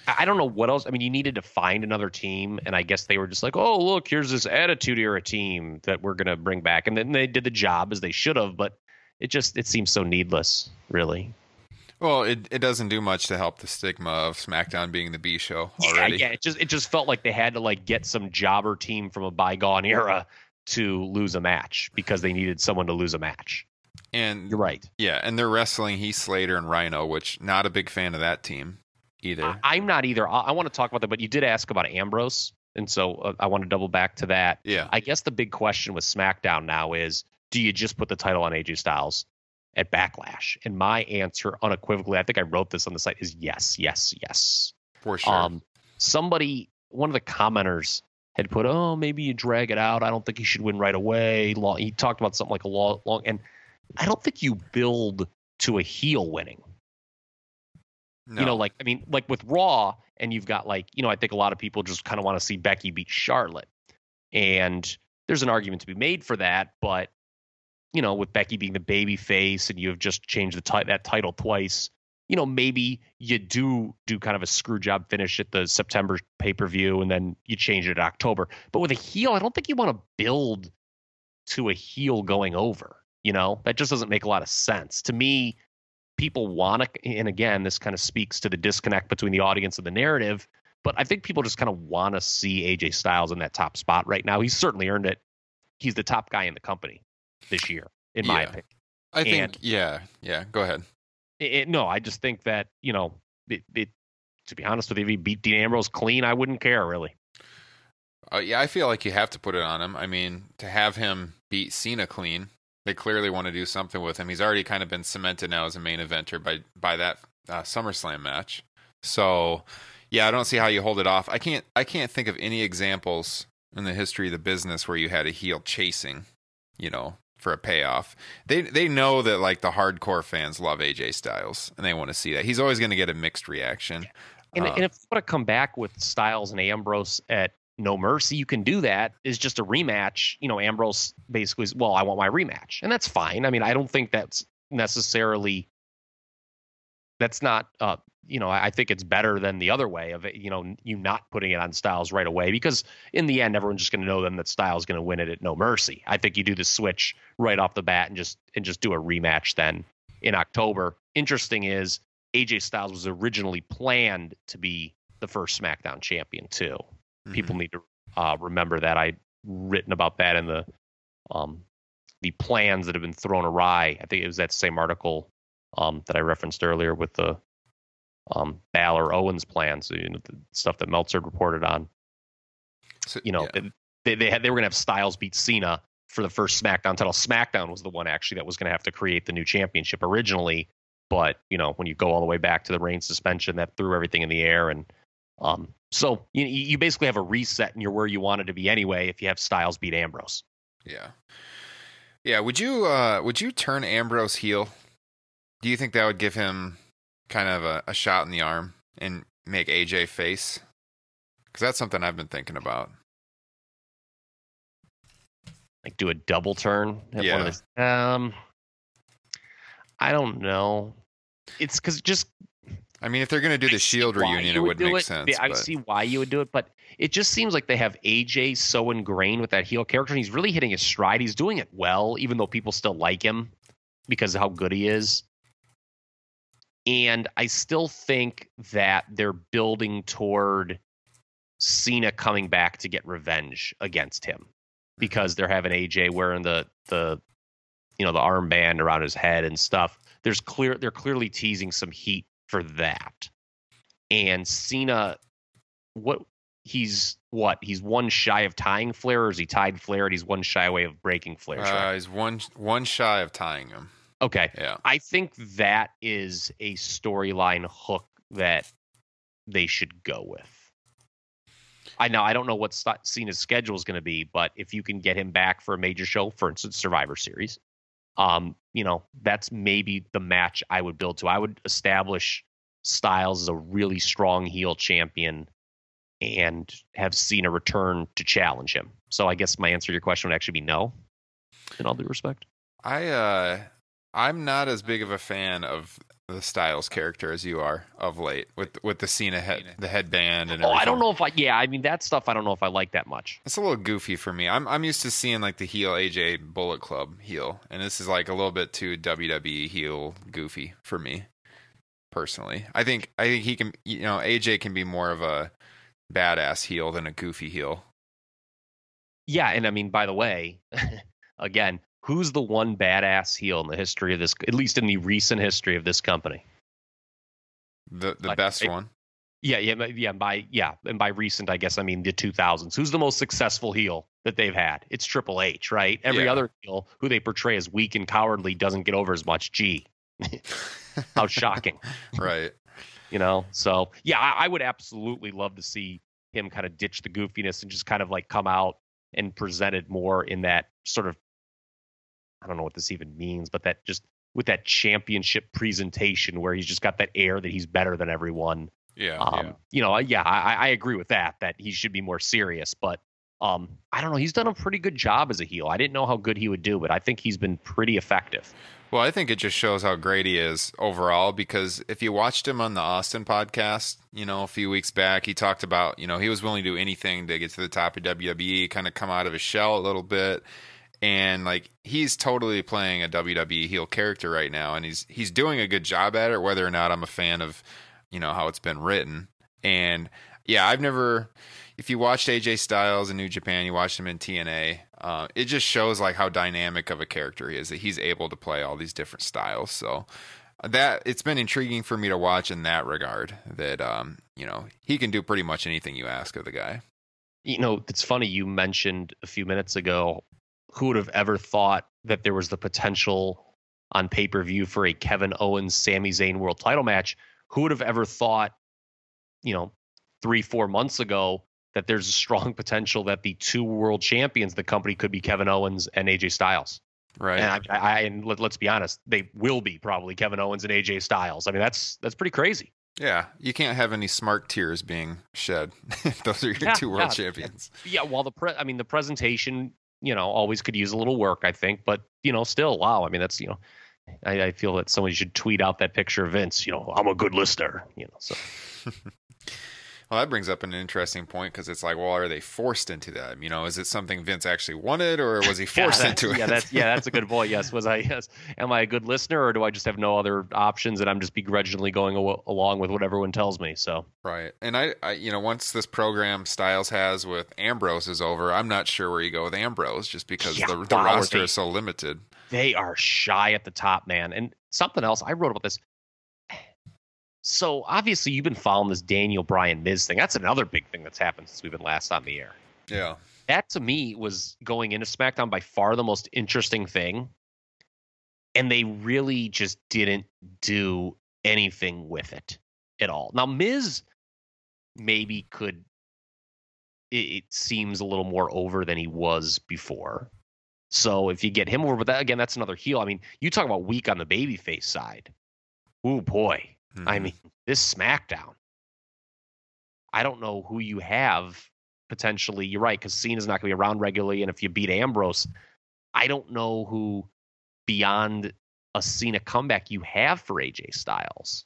I don't know what else. I mean, you needed to find another team, and I guess they were just like, "Oh, look, here's this Attitude Era team that we're gonna bring back," and then they did the job as they should have. But it just it seems so needless, really. Well, it it doesn't do much to help the stigma of SmackDown being the B show already. Yeah, yeah. It just it just felt like they had to like get some jobber team from a bygone era to lose a match because they needed someone to lose a match. And You're right. yeah, and they're wrestling Heath Slater and Rhino, which not a big fan of that team either. I, I'm not either. I, I want to talk about that, but you did ask about Ambrose, and so uh, I want to double back to that. yeah. I guess the big question with SmackDown now is do you just put the title on AJ Styles at Backlash? And my answer unequivocally, I think I wrote this on the site, is yes, yes, yes. For sure. Um, somebody, one of the commenters had put, oh, maybe you drag it out. I don't think he should win right away. Long, he talked about something like a long, long, and I don't think you build to a heel winning. no. You know, like I mean, like with Raw, and you've got like, you know, I think a lot of people just kind of want to see Becky beat Charlotte, and there's an argument to be made for that, but you know, with Becky being the baby face, and you have just changed the ti- that title twice, you know, maybe you do do kind of a screw job finish at the September pay per view, and then you change it to October. But with a heel, I don't think you want to build to a heel going over. You know, that just doesn't make a lot of sense to me people want to and again this kind of speaks to the disconnect between the audience and the narrative but i think people just kind of want to see aj styles in that top spot right now he's certainly earned it he's the top guy in the company this year in my opinion I think and- yeah, yeah. Go ahead. It- it- no i just think that you know it, it to be honest with you if he beat dean ambrose clean i wouldn't care really Uh, yeah, I feel like you have to put it on him. I mean, to have him beat Cena clean, they clearly want to do something with him. He's already kind of been cemented now as a main eventer by by that uh, SummerSlam match. So, yeah, I don't see how you hold it off. I can't I can't think of any examples in the history of the business where you had a heel chasing, you know, for a payoff. They they know that like the hardcore fans love AJ Styles and they want to see that. He's always going to get a mixed reaction. And, Uh, and if you want to come back with Styles and Ambrose at No Mercy, you can do that. Is just a rematch. You know, Ambrose basically is, well, I want my rematch, and that's fine. I mean, I don't think that's necessarily. That's not, uh, you know, I think it's better than the other way of. You know, you not putting it on Styles right away because in the end, everyone's just going to know then that Styles going to win it at No Mercy. I think you do the switch right off the bat and just and just do a rematch then in October. Interesting is AJ Styles was originally planned to be the first SmackDown champion too. People need to uh, remember that. I written about that in the um, the plans that have been thrown awry. I think it was that same article um, that I referenced earlier with the um, Balor Owens plans, you know, the stuff that Meltzer reported on. So- You know, yeah. they they had they were gonna have Styles beat Cena for the first SmackDown title. SmackDown was the one actually that was gonna have to create the new championship originally, but you know when you go all the way back to the reign suspension, that threw everything in the air, and um, so you you basically have a reset and you're where you wanted to be anyway if you have Styles beat Ambrose. Yeah. Yeah, would you uh would you turn Ambrose heel? Do you think that would give him kind of a, a shot in the arm and make AJ face? Cuz that's something I've been thinking about. Like do a double turn. at Yeah. One of the, um, I don't know. It's because just I mean, if they're going to do the Shield reunion, it would make it. sense. Yeah, I but- see why you would do it, but it just seems like they have AJ so ingrained with that heel character, and he's really hitting his stride. He's doing it well, even though people still like him because of how good he is. And I still think that they're building toward Cena coming back to get revenge against him. because mm-hmm. they're having AJ wearing the the you know the armband around his head and stuff. There's clear they're clearly teasing some heat for that. And Cena, what he's what he's one shy of tying Flair, or is he tied Flair and he's one shy away of breaking Flair. Uh, he's one one shy of tying him. Okay, Yeah. I think that is a storyline hook that they should go with. I know I don't know what Cena's schedule is going to be, but if you can get him back for a major show, for instance, Survivor Series, um, you know that's maybe the match I would build to. I would establish Styles as a really strong heel champion, and have Cena return to challenge him. So I guess my answer to your question would actually be no. In all due respect. I uh I'm not as big of a fan of the Styles character as you are of late with with the Cena head the headband and Oh, everything. I don't know if I. Yeah, I mean that stuff. I don't know if I like that much. It's a little goofy for me. I'm I'm used to seeing like the heel AJ Bullet Club heel, and this is like a little bit too WWE heel goofy for me, personally. I think I think he can, you know, AJ can be more of a badass heel than a goofy heel. Yeah, and I mean, by the way, *laughs* again, who's the one badass heel in the history of this? At least in the recent history of this company. The the Like, best it- one. Yeah, yeah, yeah. By yeah, and by recent, I guess I mean the 2000s. Who's the most successful heel that they've had? It's Triple H, right? Every Yeah. other heel who they portray as weak and cowardly doesn't get over as much. Gee, *laughs* how shocking. right. you know so yeah I, I would absolutely love to see him kind of ditch the goofiness and just kind of like come out and present it more in that sort of i don't know what this even means but that just with that championship presentation where he's just got that air that he's better than everyone Yeah. um, you know yeah I, I agree with that that he should be more serious but um, I don't know. He's done a pretty good job as a heel. I didn't know how good he would do, but I think he's been pretty effective. Well, I think it just shows how great he is overall because if you watched him on the Austin podcast, you know, a few weeks back, he talked about, you know, he was willing to do anything to get to the top of WWE, kind of come out of his shell a little bit. And like he's totally playing a WWE heel character right now and he's he's doing a good job at it whether or not I'm a fan of, you know, how it's been written. And yeah, I've never if you watched AJ Styles in New Japan, you watched him in TNA, uh, it just shows like how dynamic of a character he is that he's able to play all these different styles. So that it's been intriguing for me to watch in that regard. That um, you know he can do pretty much anything you ask of the guy. You know, it's funny you mentioned a few minutes ago who would have ever thought that there was the potential on pay per view for a Kevin Owens Sami Zayn world title match? Who would have ever thought, you know, three, four months ago that there's a strong *laughs* potential that the two world champions the company could be Kevin Owens and AJ Styles? Right. And I, I and let, let's be honest, they will be probably Kevin Owens and AJ Styles. I mean, that's that's pretty crazy. yeah, you can't have any smart tears being shed. *laughs* Those are your Yeah, two world yeah. champions. Yeah, while the pre- I mean the presentation, you know, always could use a little work, I think, but you know, still, wow. I mean, that's you know, I, I feel that somebody should tweet out that picture of Vince. You know, I'm a good listener. You know, so *laughs* Well, that brings up an interesting point because it's like, well, are they forced into that? You know, is it something Vince actually wanted, or was he *laughs* forced yeah, into it? Yeah, that's yeah, that's a good point. Yes, was I? Yes, am I a good listener, or do I just have no other options and I'm just begrudgingly going aw- along with what everyone tells me? So Right. And I, I, you know, once this program Styles has with Ambrose is over, I'm not sure where you go with Ambrose just because Yeah, the, the wow, roster they- is so limited. they are shy at the top, man. And something else I wrote about this. So obviously you've been following this Daniel Bryan Miz thing. That's another big thing that's happened since we've been last on the air. Yeah. That to me was going into SmackDown by far the most interesting thing. And they really just didn't do anything with it at all. Now Miz maybe could it, it seems a little more over than he was before. So if you get him over, but that again, that's another heel. I mean, you talk about weak on the babyface side. Ooh boy. I Mhm. mean, this SmackDown. I don't know who you have potentially. You're right, because Cena's not going to be around regularly, and if you beat Ambrose, I don't know who beyond a Cena comeback you have for AJ Styles.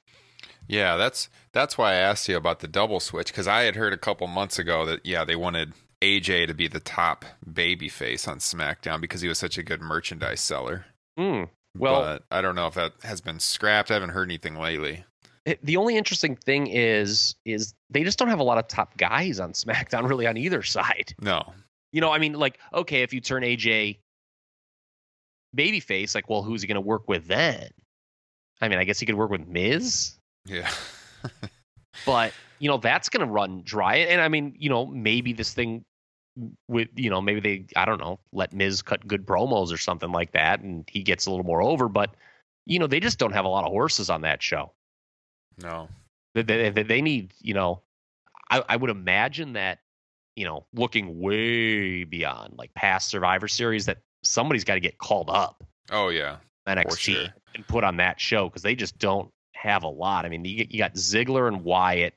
Yeah, that's that's why I asked you about the double switch because I had heard a couple months ago that yeah they wanted AJ to be the top baby face on SmackDown because he was such a good merchandise seller. Hmm. Well, but I don't know if that has been scrapped. I haven't heard anything lately. The only interesting thing is is they just don't have a lot of top guys on SmackDown really on either side. No. You know, I mean, like, okay, if you turn AJ babyface, like, well, who's he going to work with then? I mean, I guess he could work with Miz, Yeah. *laughs* but you know that's going to run dry. And I mean, you know, maybe this thing with you know maybe they I don't know let Miz cut good promos or something like that, and he gets a little more over. But you know, they just don't have a lot of horses on that show. No. They, they, they- need, you know, I, I would imagine that, you know, looking way beyond like past Survivor Series, that somebody's got to get called up Oh yeah. NXT sure. and put on that show because they just don't have a lot. I mean, you, you got Ziggler and Wyatt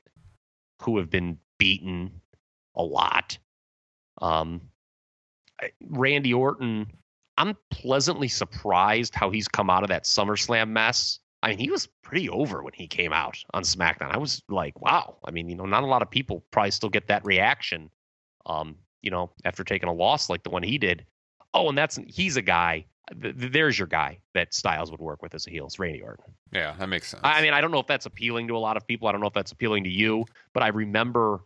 who have been beaten a lot. Um, Randy Orton, I'm pleasantly surprised how he's come out of that SummerSlam mess. I mean, he was pretty over when he came out on SmackDown. I was like, wow. I mean, you know, not a lot of people probably still get that reaction. Um, you know, after taking a loss like the one he did. Oh, and that's he's a guy. th- th- There's your guy that Styles would work with as a heel. It's Randy Orton. Yeah, that makes sense. I I mean, I don't know if that's appealing to a lot of people. I don't know if that's appealing to you, but I remember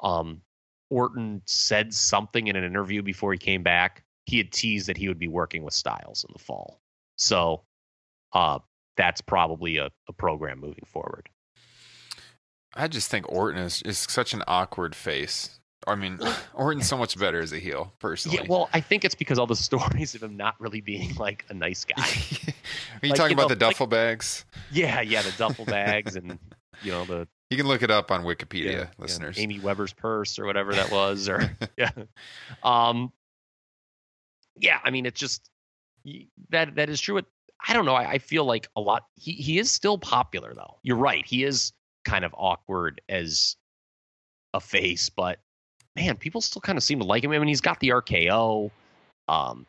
um, Orton said something in an interview before he came back. He had teased that he would be working with Styles in the fall. So uh, that's probably a, a program moving forward. I just think Orton is, is such an awkward face. I mean, *laughs* *laughs* Orton's so much better as a heel, personally. Yeah, well, I think it's because all the *laughs* stories of him not really being like a nice guy. Are you like, talking you about know, the like- duffel bags? yeah, yeah, the duffel bags and you know the You can look it up on Wikipedia, yeah, yeah, listeners. Amy Weber's purse or whatever that was, or yeah, um, yeah. I mean, it's just that that is true. It, I don't know. I, I feel like a lot. He he is still popular though. You're right. He is kind of awkward as a face, but man, people still kind of seem to like him. I mean, he's got the RKO. Um,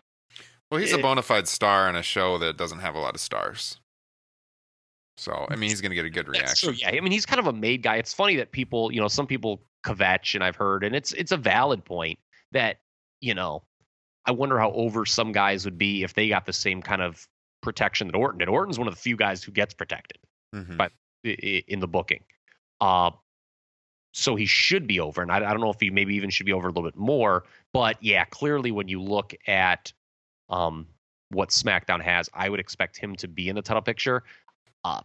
Well, he's a bona fide star on a show that doesn't have a lot of stars. So, I mean, he's going to get a good true. reaction. Yeah, I mean, he's kind of a made guy. It's funny that people, you know, some people kvetch, and I've heard, and it's it's a valid point that you know, I wonder how over some guys would be if they got the same kind of protection that Orton did. Orton's one of the few guys who gets protected Mhm. But- i- i- in the booking. Uh, so he should be over, and I, I don't know if he maybe even should be over a little bit more. But yeah, clearly when you look at um, what SmackDown has, I would expect him to be in the title picture. Uh,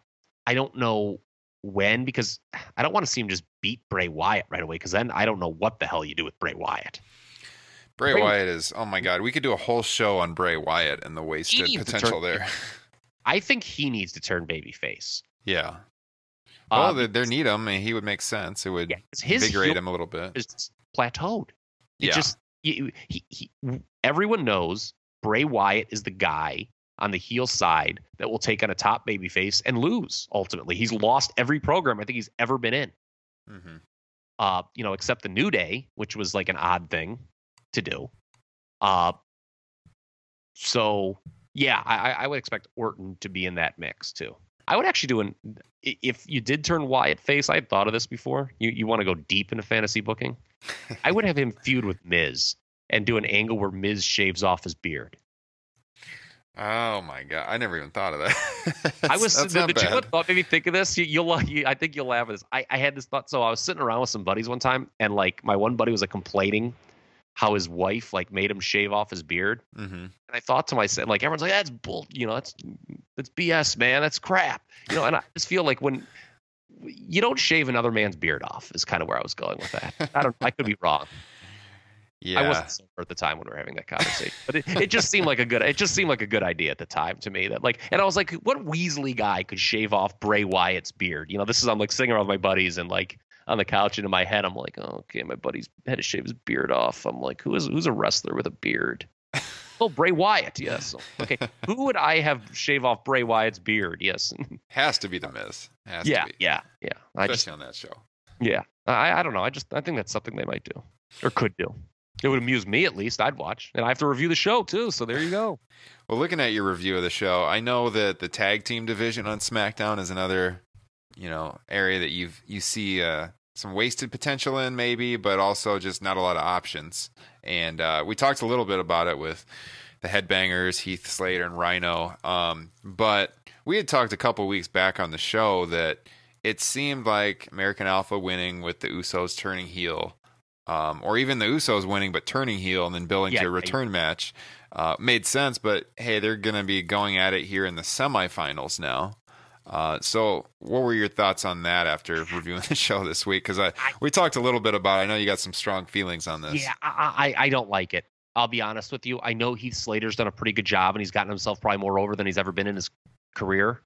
I don't know when because I don't want to see him just beat Bray Wyatt right away because then I don't know what the hell you do with Bray Wyatt. Bray Bray- Wyatt is, oh my God, we could do a whole show on Bray Wyatt and the wasted potential turn- there. *laughs* *laughs* I think he needs to turn babyface. yeah. Uh, Well, they, they need him, and he would make sense. It would yeah, invigorate him a little bit. is plateaued. It Yeah. just he, he, he, everyone knows Bray Wyatt is the guy on the heel side that will take on a top babyface and lose ultimately. He's lost every program I think he's ever been in. Mm-hmm. Uh, you know, except the New Day, which was like an odd thing to do. Uh, so yeah, I, I- would expect Orton to be in that mix too. I would actually do an if you did turn Wyatt face. I had thought of this before. You you want to go deep into fantasy booking? I would have him *laughs* feud with Miz and do an angle where Miz shaves off his beard. Oh my God, I never even thought of that. *laughs* I was That's the, the you what thought made me think of this. You, you'll *laughs* you, I think you'll laugh at this. I, I had this thought. So I was sitting around with some buddies one time, and like my one buddy was like complaining how his wife like made him shave off his beard. Mm-hmm. And I thought to myself, like everyone's like, that's bull, you know, that's that's BS, man. That's crap. You know, and I just feel like when you don't shave another man's beard off is kind of where I was going with that. I don't I could be wrong. Yeah. I wasn't sober at the time when we were having that conversation. But it, it just seemed like a good it just seemed like a good idea at the time to me that like and I was like, what Weasley guy could shave off Bray Wyatt's beard? You know, this is I'm like sitting around with my buddies and like on the couch and in my head I'm like, oh, okay, my buddy's had to shave his beard off. I'm like, who is who's a wrestler with a beard? *laughs* Oh, Bray Wyatt, yes. Okay. *laughs* Who would I have shave off Bray Wyatt's beard? Yes. *laughs* Has to be the Miz. Has yeah, to be. yeah, yeah. I Especially just on that show. yeah. I I don't know. I just I think that's something they might do. Or could do. It would amuse me at least. I'd watch. And I have to review the show too, so there you go. Well, looking at your review of the show, I know that the tag team division on SmackDown is another, you know, area that you you see uh, some wasted potential in, maybe, but also just not a lot of options. And uh, we talked a little bit about it with the Headbangers, Heath Slater, and Rhino. Um, but we had talked a couple weeks back on the show that it seemed like American Alpha winning with the Usos turning heel um, or even the Usos winning but turning heel and then building Yeah, to a return match uh, made sense. But hey, they're going to be going at it here in the semifinals now. Uh, so, what were your thoughts on that after reviewing the *laughs* show this week? Because I, we talked a little bit about. it. I know you got some strong feelings on this. Yeah, I, I I don't like it. I'll be honest with you. I know Heath Slater's done a pretty good job, and he's gotten himself probably more over than he's ever been in his career.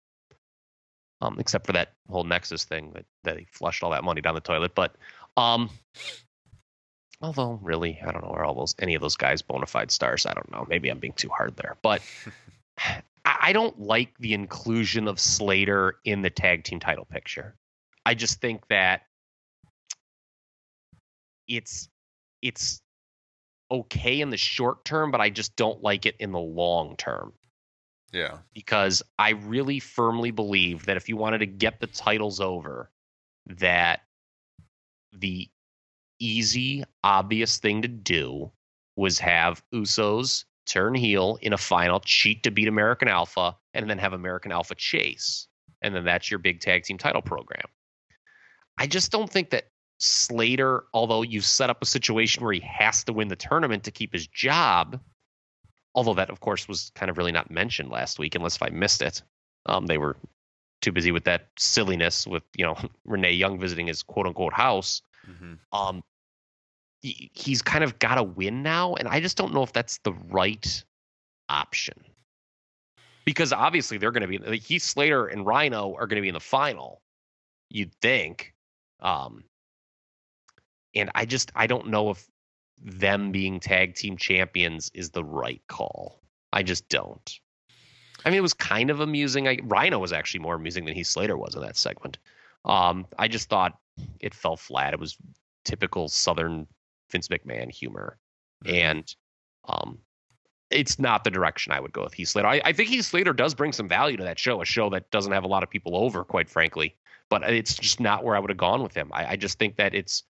Um, except for that whole Nexus thing that, that he flushed all that money down the toilet. But um, although really, I don't know, are all those any of those guys bona fide stars? I don't know. Maybe I'm being too hard there, but *laughs* I, don't like the inclusion of Slater in the tag team title picture. I just think that it's it's okay in the short term, but I just don't like it in the long term Yeah. because I really firmly believe that if you wanted to get the titles over, that the easy, obvious thing to do was have Usos turn heel in a final, cheat to beat American Alpha, and then have American Alpha chase. And then that's your big tag team title program. I just don't think that Slater, although you've set up a situation where he has to win the tournament to keep his job, although that of course was kind of really not mentioned last week unless if i missed it um, they were too busy with that silliness with you know *laughs* renee young visiting his quote unquote house hmm um, he's kind of got to win now and i just don't know if that's the right option because obviously they're going to be like Heath Slater and Rhino are going to be in the final you'd think um, and i just i don't know if them being tag team champions is the right call. I just don't. I mean, it was kind of amusing. I, Rhino was actually more amusing than Heath Slater was in that segment. Um, I just thought it fell flat. It was typical Southern Vince McMahon humor, and um, it's not the direction I would go with Heath Slater. I, I think Heath Slater does bring some value to that show, a show that doesn't have a lot of people over, quite frankly. But it's just not where I would have gone with him. I, I just think that it's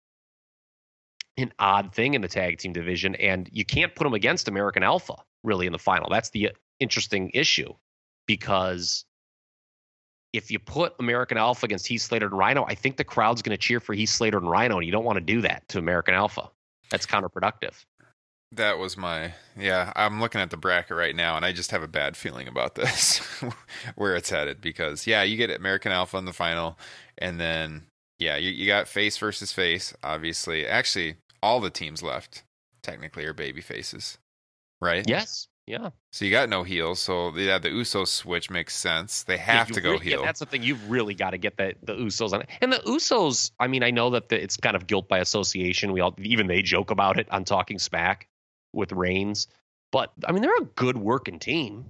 an odd thing in the tag team division, and you can't put him against American Alpha really in the final. That's the interesting issue because if you put American Alpha against Heath Slater and Rhino, I think the crowd's going to cheer for Heath Slater and Rhino, and you don't want to do that to American Alpha. That's counterproductive. That was my yeah. I'm looking at the bracket right now, and I just have a bad feeling about *laughs* this, where it's headed. Because yeah, you get American Alpha in the final, and then yeah, you, you got face versus face. Obviously, actually, all the teams left technically are baby faces, right? Yes. Yeah. So you got no heels. So yeah, the Usos switch makes sense. They have you to go re- heel. Yeah, that's the thing. You've really got to get the the Usos on it. And the Usos, I mean, I know that the, it's kind of guilt by association. We all even they joke about it on Talking Smack with Reigns, but I mean, they're a good working team.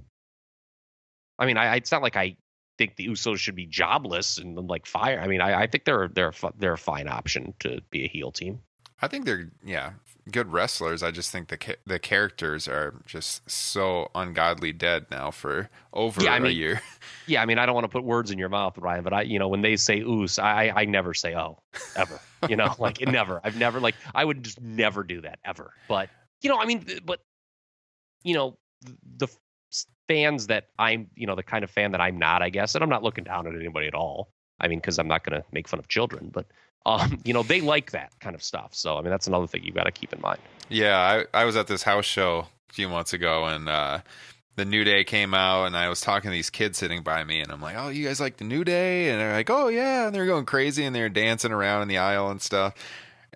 I mean, I, it's not like I think the Usos should be jobless and like fire. I mean, I, I think they're they're a they're a fine option to be a heel team. I think they're yeah good wrestlers. I just think the ca- the characters are just so ungodly dead now for over Yeah, I a mean- year. *laughs* Yeah, I mean, I don't want to put words in your mouth, Ryan, but I, you know, when they say "oos," I, I never say "oh," ever. *laughs* You know, like it never. I've never like I would just never do that ever. But you know, I mean, but you know, the fans that I'm, you know, the kind of fan that I'm not, I guess, and I'm not looking down at anybody at all. I mean, because I'm not going to make fun of children, but um, *laughs* you know, they like that kind of stuff. So I mean, that's another thing you've got to keep in mind. Yeah, I, I was at this house show a few months ago and uh, the New Day came out and I was talking to these kids sitting by me and I'm like, Oh, you guys like the New Day? And they're like, Oh yeah, and they're going crazy and they're dancing around in the aisle and stuff.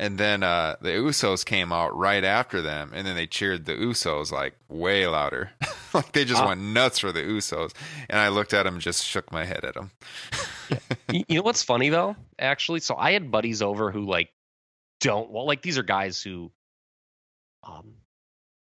And then uh, the Usos came out right after them, and then they cheered the Usos like way louder, *laughs* like they just Ah. went nuts for the Usos. And I looked at them, and just shook my head at them. *laughs* *laughs* you know what's funny though? Actually so i had buddies over who like don't well like these are guys who um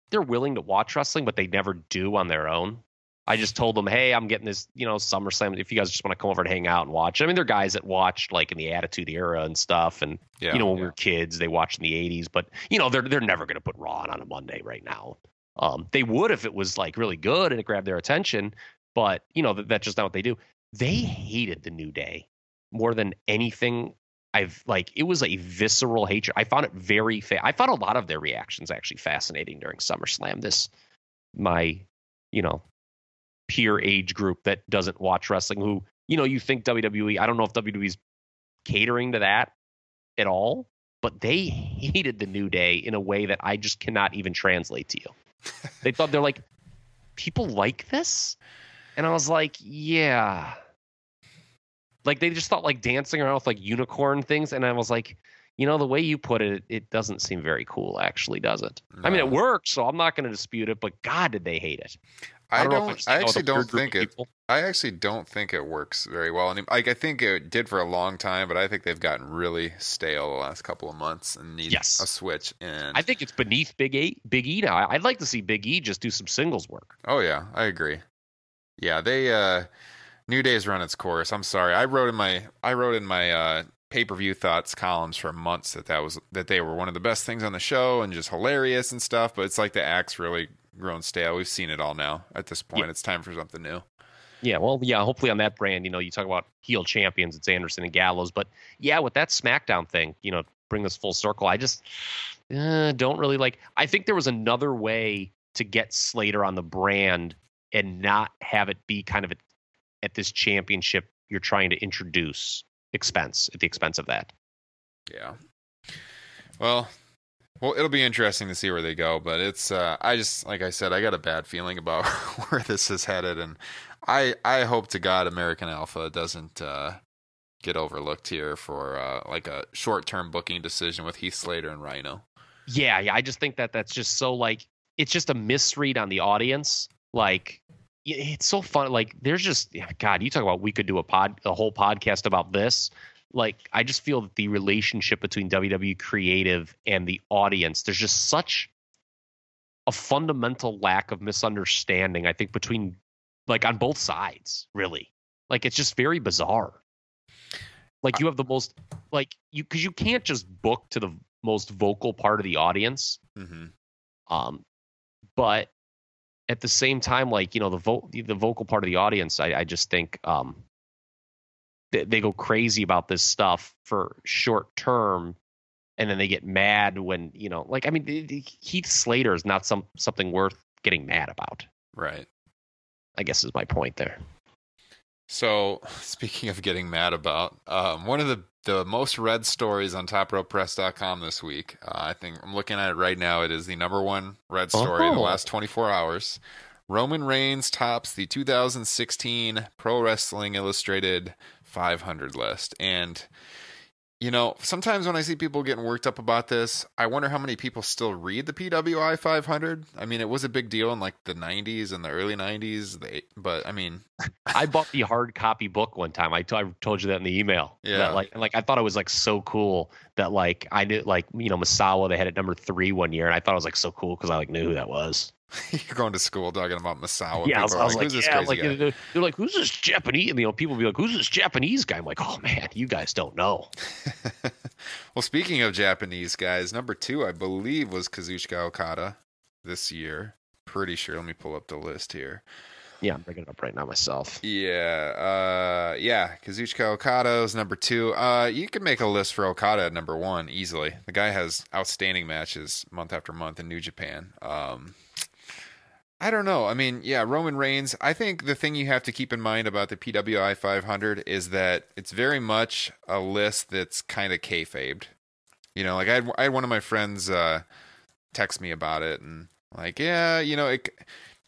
they're willing to watch wrestling but they never do on their own. I just told them hey i'm getting this you know SummerSlam. If you guys just want to come over and hang out and watch. I mean they're guys that watched like in the attitude era and stuff and Yeah, you know when we were kids they watched in the 80s but you know they're they're never going to put raw on on a monday right now. Um they would if it was like really good and it grabbed their attention but you know that, that's just not what they do they hated the new day more than anything i've like it was a visceral hatred i found it very fa- i found a lot of their reactions actually fascinating during summerslam this my you know peer age group that doesn't watch wrestling who you know you think wwe i don't know if wwe's catering to that at all but they hated the New Day in a way that I just cannot even translate to you. they thought they're like, people like this? And I was like, yeah. Like they just thought like dancing around with like unicorn things. And I was like, you know, the way you put it, it doesn't seem very cool, actually, does it? I mean, it works, so I'm not going to dispute it, but God, did they hate it. I know if I'm don't. I out with actually don't think it. I actually don't think it works very well. And like I think it did for a long time, but I think they've gotten really stale the last couple of months and need Yes. a switch. And I think it's beneath Big E, Big E now. I- I'd like to see Big E just do some singles work. oh yeah, I agree. Yeah, they uh New Day's run its course. I'm sorry. I wrote in my I wrote in my uh pay-per-view thoughts columns for months that that was that they were one of the best things on the show and just hilarious and stuff, but it's like the act's really grown stale. We've seen it all now. At this point, Yeah. it's time for something new. Yeah, well, yeah, hopefully on that brand, you know, you talk about heel champions, it's Anderson and Gallows. But yeah, with that SmackDown thing, you know, bring this full circle, I just uh, don't really like. I think there was another way to get Slater on the brand and not have it be kind of a, at this championship you're trying to introduce expense at the expense of that. Yeah. Well, well, it'll be interesting to see where they go, but it's uh I just like I said, I got a bad feeling about *laughs* where this is headed and I I hope to God American Alpha doesn't uh get overlooked here for uh like a short-term booking decision with Heath Slater and Rhyno. Yeah, yeah. I just think that that's just so like it's just a misread on the audience. Like it's so fun. Like there's just God. You talk about we could do a pod, a whole podcast about this. Like I just feel that the relationship between WWE creative and the audience, there's just such a fundamental lack of misunderstanding. I think between like on both sides, really. Like it's just very bizarre. Like you have the most like you because you can't just book to the most vocal part of the audience Mhm. um but at the same time like you know the vo- the vocal part of the audience i, I just think um they, they go crazy about this stuff for short term and then they get mad when you know like i mean the- the- heath slater is not some something worth getting mad about Right. i guess is my point there So, *laughs* speaking of getting mad about, um, one of the, the most read stories on TopRopePress.com this week, uh, I think I'm looking at it right now. It is the number one read story in the Oh. last 24 hours. Roman Reigns tops the 2016 Pro Wrestling Illustrated 500 list. And, you know, sometimes when I see people getting worked up about this, I wonder how many people still read the PWI 500. I mean, it was a big deal in like the 90s and the early 90s, they, but I mean, *laughs* i bought the hard copy book one time I I told you that in the email Yeah. that, like like i thought it was like so cool that like i knew like you know Misawa they had it number three one year and i thought it was like so cool because i like knew who that was *laughs* You're going to school talking about Misawa. yeah, I was, I was like, who's this yeah, like they're, they're like, who's this Japanese? And you know, people be like, who's this Japanese guy? I'm like, oh man, you guys don't know. *laughs* well, speaking of Japanese guys, number two, I believe, was Kazuchika Okada this year. Pretty sure. Let me pull up the list here. Yeah, I'm bringing it up right now myself. Yeah, uh, yeah, Kazuchika Okada is number two. Uh, you can make a list for Okada at number one easily. The guy has outstanding matches month after month in New Japan. Um, I don't know. I mean, yeah, Roman Reigns. I think the thing you have to keep in mind about the PWI 500 is that it's very much a list that's kind of kayfabed. You know, like I had, I had one of my friends uh, text me about it, and like, yeah, you know, it,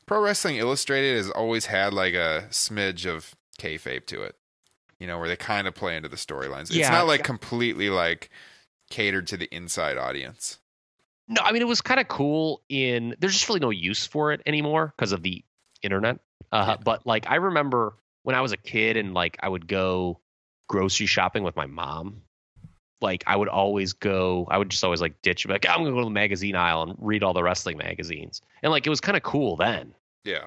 Pro Wrestling Illustrated has always had like a smidge of kayfabe to it. You know, where they kind of play into the storylines. It's not like yeah. completely like catered to the inside audience. No, I mean it was kind of cool. In there's just really no use for it anymore because of the internet. Uh, But like I remember when I was a kid and like I would go grocery shopping with my mom. Like I would always go. I would just always like ditch. Like I'm gonna go to the magazine aisle and read all the wrestling magazines. And like it was kind of cool then. Yeah.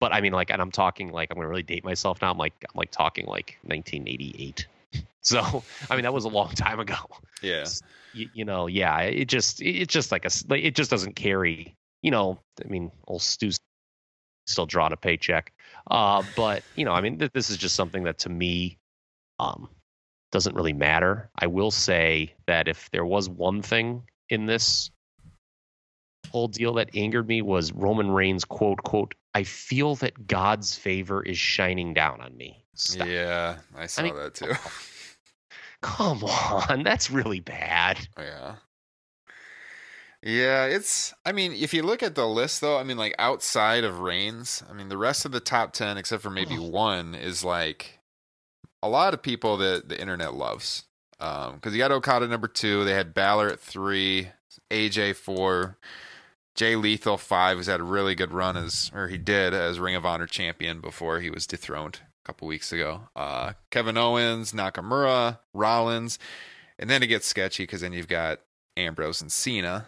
but I mean, like, and I'm talking like I'm gonna really date myself now. I'm like I'm like talking like 1988. *laughs* So I mean that was a long time ago. Yeah. You, you know, yeah. It just it- it's just like a, like, it just doesn't carry. You know, I mean, old Stu's still drawing a paycheck. Uh, but you know, I mean, th- this is just something that to me, um, doesn't really matter. I will say that if there was one thing in this whole deal that angered me was Roman Reigns quote quote I feel that God's favor is shining down on me. Stop. Yeah, I saw mean, that too. *laughs* Come on, that's really bad. Yeah. Yeah, it's. I mean, if you look at the list, though, I mean, like outside of Reigns, I mean, the rest of the top 10, except for maybe one, is like a lot of people that the internet loves. Because um, you got Okada number two, they had Balor at three, AJ four, Jay Lethal five, who's had a really good run as, or he did as Ring of Honor champion before he was dethroned couple weeks ago. Uh, Kevin Owens, Nakamura, Rollins, and then it gets sketchy because then you've got Ambrose and Cena.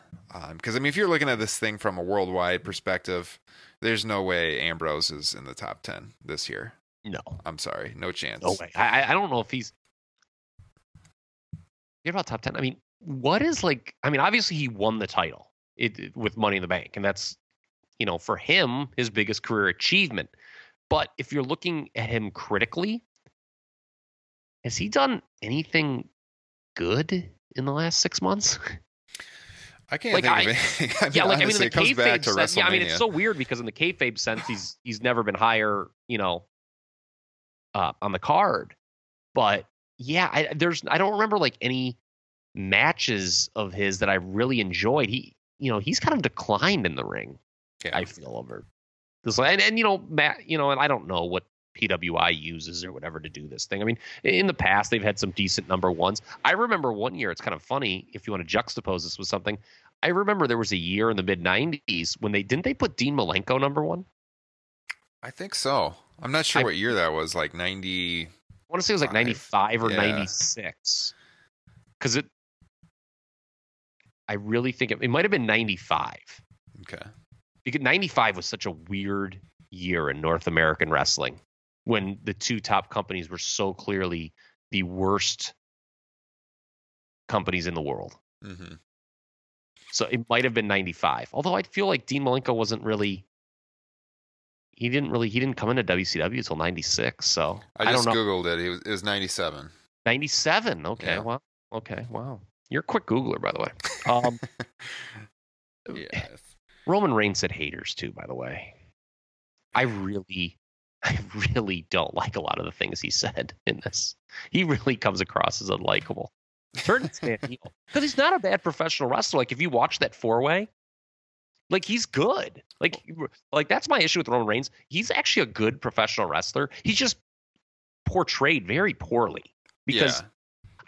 Because um, I mean, if you're looking at this thing from a worldwide perspective, there's no way Ambrose is in the top ten this year. No, I'm sorry, no chance. No way. I I don't know if he's. You're about top ten. I mean, what is like? I mean, obviously he won the title it, it with Money in the Bank, and that's you know for him his biggest career achievement. But if you're looking at him critically, has he done anything good in the last six months? *laughs* I can't like, think I, of anything. *laughs* I mean, yeah, like honestly, I mean, in the kayfabe sense, yeah, I mean, it's so weird because in the kayfabe sense, he's he's never been higher, you know, uh, on the card. But yeah, I, there's I don't remember like any matches of his that I really enjoyed. He, you know, he's kind of declined in the ring. Yeah. I feel over this, and, and you know, Matt, you know, and I don't know what PWI uses or whatever to do this thing. I mean, in the past they've had some decent number ones. I remember one year. It's kind of funny if you want to juxtapose this with something. I remember there was a year in the mid '90s when they didn't they put Dean Malenko number one. I think so. I'm not sure I, what year that was. Like 90. I want to say it was like 95 or yeah. 96. Because it. I really think it, it might have been 95. Okay. Because 95 was such a weird year in North American wrestling when the two top companies were so clearly the worst companies in the world. Mm-hmm. So it might have been 95. Although I feel like Dean Malenko wasn't really he didn't really he didn't come into WCW until 96. So I, I just googled it. It was, it was 97. 97. Okay. Yeah. Wow. Okay. Wow. You're a quick googler by the way. *laughs* Um yes. Roman Reigns said haters too by the way. I really *laughs* I really don't like a lot of the things he said in this. He really comes across as unlikable. Turn stand heel because he's not a bad professional wrestler. Like if you watch that four way, like he's good. Like like that's my issue with Roman Reigns. He's actually a good professional wrestler. He's just portrayed very poorly because yeah.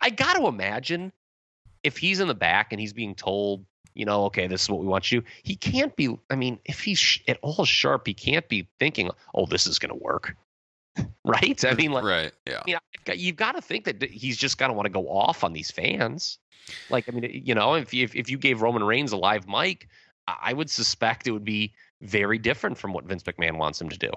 I got to imagine if he's in the back and he's being told you know, okay, this is what we want you. He can't be. I mean, if he's at all sharp, he can't be thinking, oh, this is going to work, *laughs* right? I mean, like, right, yeah. I mean, you've got to think that he's just going to want to go off on these fans. Like, I mean, you know, if if if you gave Roman Reigns a live mic, I would suspect it would be very different from what Vince McMahon wants him to do.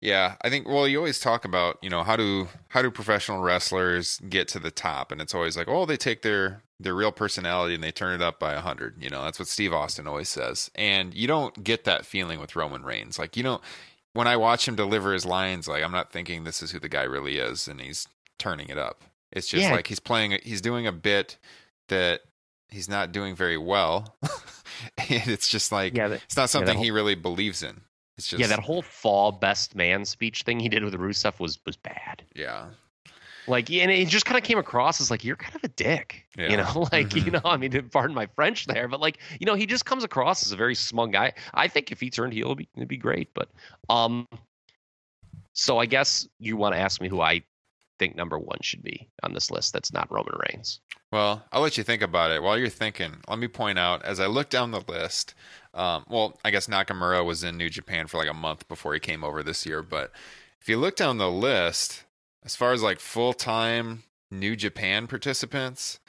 Yeah, I think well you always talk about, you know, how do how do professional wrestlers get to the top and it's always like, "Oh, they take their their real personality and they turn it up by a 100." You know, that's what Steve Austin always says. And you don't get that feeling with Roman Reigns. Like, you don't when I watch him deliver his lines, like I'm not thinking this is who the guy really is and he's turning it up. It's just yeah. like he's playing he's doing a bit that he's not doing very well. *laughs* and it's just like yeah, that, it's not something yeah, whole, he really believes in. It's just yeah, that whole fall best man speech thing he did with Rusev was was bad. Yeah. Like, and it just kind of came across as like you're kind of a dick, yeah. *laughs* you know. Like, mm-hmm. you know, I mean, pardon my French there, but like, you know, he just comes across as a very smug guy. I think if he turned heel, it'd be, it'd be great. But, um, so I guess you want to ask me who I think number one should be on this list. That's not Roman Reigns. Well, I'll let you think about it. While you're thinking, let me point out as I look down the list. Um, well, I guess Nakamura was in New Japan for like a month before he came over this year. But if you look down the list, as far as like full time New Japan participants,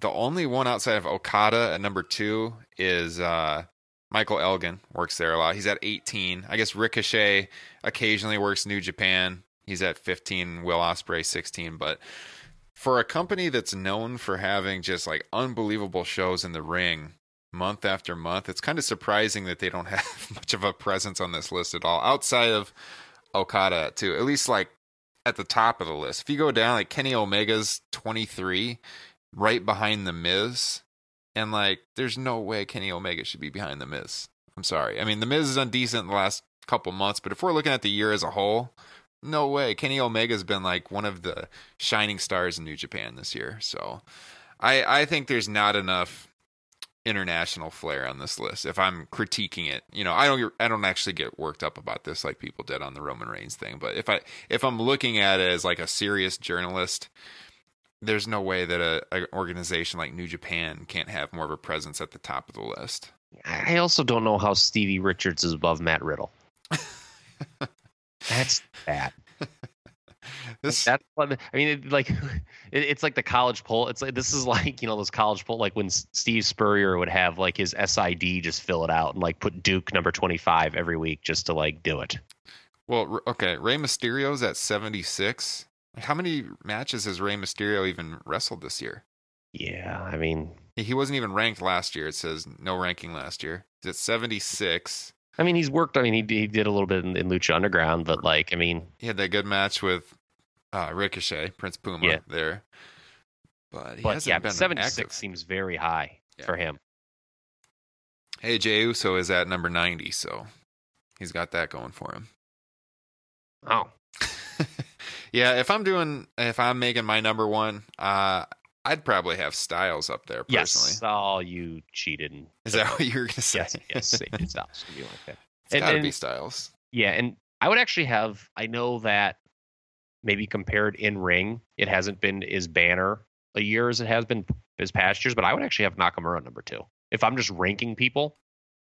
the only one outside of Okada at number two is uh, Michael Elgin. Works there a lot. He's at 18. I guess Ricochet occasionally works New Japan. He's at 15. Will Ospreay 16. But for a company that's known for having just like unbelievable shows in the ring month after month, it's kind of surprising that they don't *laughs* have much of a presence on this list at all outside of Okada too. At least like at the top of the list. If you go down like Kenny Omega's 23 right behind the Miz and like there's no way Kenny Omega should be behind the Miz. I'm sorry. I mean, the Miz is undecent in the last couple months, but if we're looking at the year as a whole, no way. Kenny Omega's been like one of the shining stars in New Japan this year. So I I think there's not enough international flair on this list. If I'm critiquing it, you know, I don't I don't actually get worked up about this like people did on the Roman Reigns thing, but if I if I'm looking at it as like a serious journalist, there's no way that a, an organization like New Japan can't have more of a presence at the top of the list. I also don't know how Stevie Richards is above Matt Riddle. *laughs* That's bad. *laughs* This That's what- I mean, it, like *laughs* it, it's like the college poll. It's like this is like you know those college poll, like when Steve Spurrier would have like his SID just fill it out and like put Duke number twenty five every week just to like do it. well, okay, Rey Mysterio's at 76. How many matches has Rey Mysterio even wrestled this year? Yeah, I mean, He wasn't even ranked last year. It says no ranking last year. He's at 76. I mean he's worked. I mean he he did a little bit in, in Lucha Underground, but like I mean He had that good match with uh, Ricochet, Prince Puma Yeah. there. But he but hasn't yeah, been seventy six seems very high Yeah. for him. Hey, Jey Uso is at number 90, so he's got that going for him. Oh, *laughs* yeah, if I'm doing, if I'm making my number one, uh, I'd probably have Styles up there personally. yes. Oh, you cheated. Is that what you were gonna say? yes, *laughs* yes, Styles be like that. It's gotta and- be Styles. Yeah, and I would actually have. I know that maybe compared in ring, it hasn't been as banner a year as it has been as past years, but I would actually have Nakamura number two. If I'm just ranking people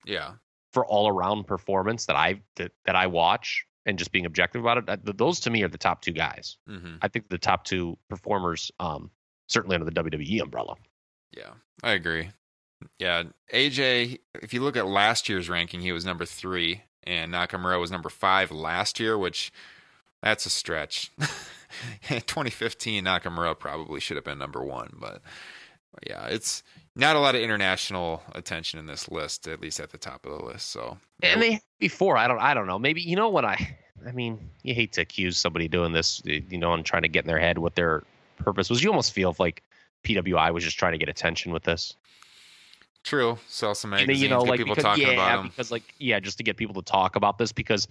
Yeah, for all around performance that I that, that I watch and just being objective about it, those to me are the top two guys. hmm I think the top two performers, um, certainly under the WWE umbrella. yeah, I agree. Yeah, AJ. If you look at last year's ranking, he was number three, and Nakamura was number five last year, which that's a stretch. *laughs* 2015 Nakamura probably should have been number one, but yeah, it's not a lot of international attention in this list, at least at the top of the list. So And they before I don't I don't know maybe you know what I I mean you hate to accuse somebody doing this you know and trying to get in their head what their purpose was. You almost feel like PWI was just trying to get attention with this. true, sell some And then, you know, like people because, talking yeah, about them. because like yeah, just to get people to talk about this because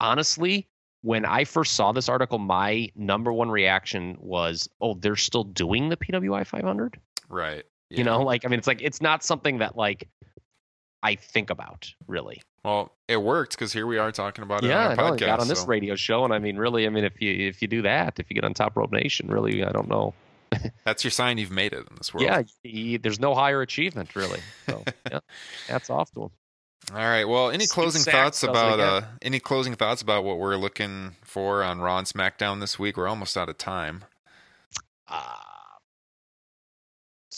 honestly, when I first saw this article, my number one reaction was, "Oh, they're still doing the PWI 500." Right. You know, like I mean, it's like it's not something that like I think about really. Well, it worked because here we are talking about it yeah, on our podcast. got on this radio show, and I mean, really, I mean, if you if you do that, if you get on Top Rope Nation, really, I don't know. *laughs* That's your sign you've made it in this world. Yeah, y- there's no higher achievement really. So *laughs* yeah, that's off to him. All right. Well, any closing thoughts about uh any closing thoughts about what we're looking for on Raw and SmackDown this week? We're almost out of time. Uh,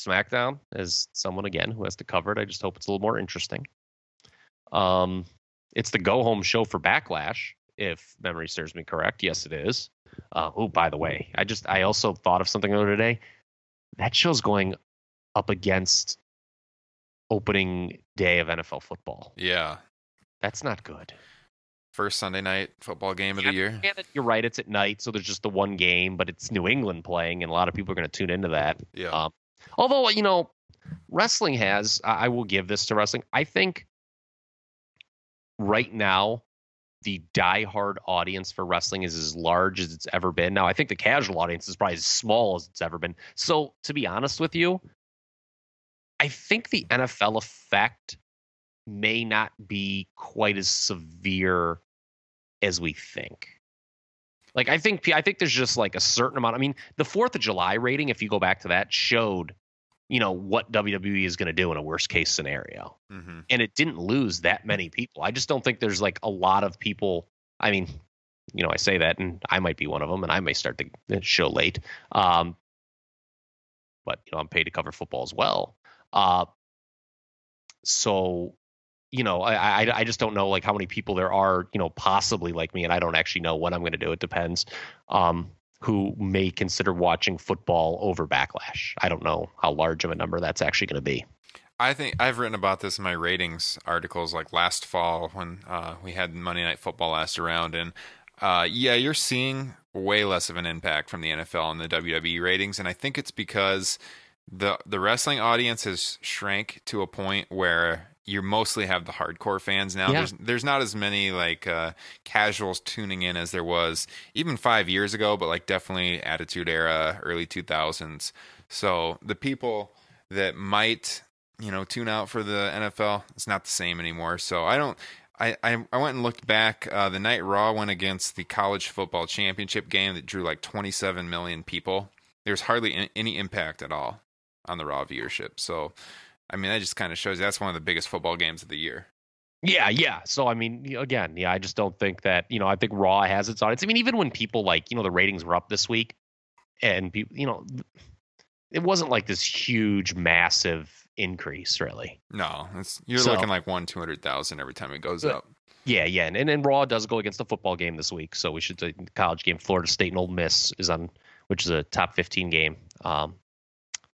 SmackDown as someone again who has to cover it. I just hope it's a little more interesting. Um, it's the go home show for Backlash, if memory serves me correct. Yes, it is. Uh, oh, by the way, I just I also thought of something the other day. That show's going up against opening day of NFL football. Yeah. That's not good. First Sunday night football game of the year. yeah, You're right. It's at night, so there's just the one game, but it's New England playing, and a lot of people are going to tune into that. Yeah. Um, although you know, wrestling has. I will give this to wrestling. I think right now the diehard audience for wrestling is as large as it's ever been. Now, I think the casual audience is probably as small as it's ever been. So, to be honest with you, I think the NFL effect may not be quite as severe as we think. Like I think I think there's just like a certain amount. I mean, the Fourth of July rating, if you go back to that, showed you know what WWE is going to do in a worst case scenario, hmm and it didn't lose that many people. I just don't think there's like a lot of people. I mean, you know, I say that, and I might be one of them, and I may start the- the show late. Um, but you know, I'm paid to cover football as well. Uh, so you know, I, I I just don't know like how many people there are, you know, possibly like me, and I don't actually know what I'm going to do it. Depends. Um, who may consider watching football over Backlash? I don't know how large of a number that's actually going to be. I think I've written about this in my ratings articles like last fall when uh, we had Monday Night Football last around. And uh, yeah, you're seeing way less of an impact from the NFL and the WWE ratings. And I think it's because the the wrestling audience has shrank to a point where you mostly have the hardcore fans now. Yeah. There's there's not as many like uh, casuals tuning in as there was even five years ago, but like definitely Attitude Era, early 2000s. So the people that might you know tune out for the NFL, it's not the same anymore. So I don't. I, I, I went and looked back. Uh, the night Raw went against the college football championship game that drew like 27 million people. There's hardly any impact at all on the Raw viewership. So, I mean, that just kind of shows you that's one of the biggest football games of the year. Yeah, yeah. So I mean, again, yeah, I just don't think that you know. I think Raw has its audience. I mean, even when people like you know the ratings were up this week, and people, you know, it wasn't like this huge, massive increase, really. No, it's you're So- looking like one two hundred thousand every time it goes But- up. Yeah, yeah, and and, and Raw does go against the football game this week, so we should college game. Florida State and Ole Miss is on, which is a top fifteen game um,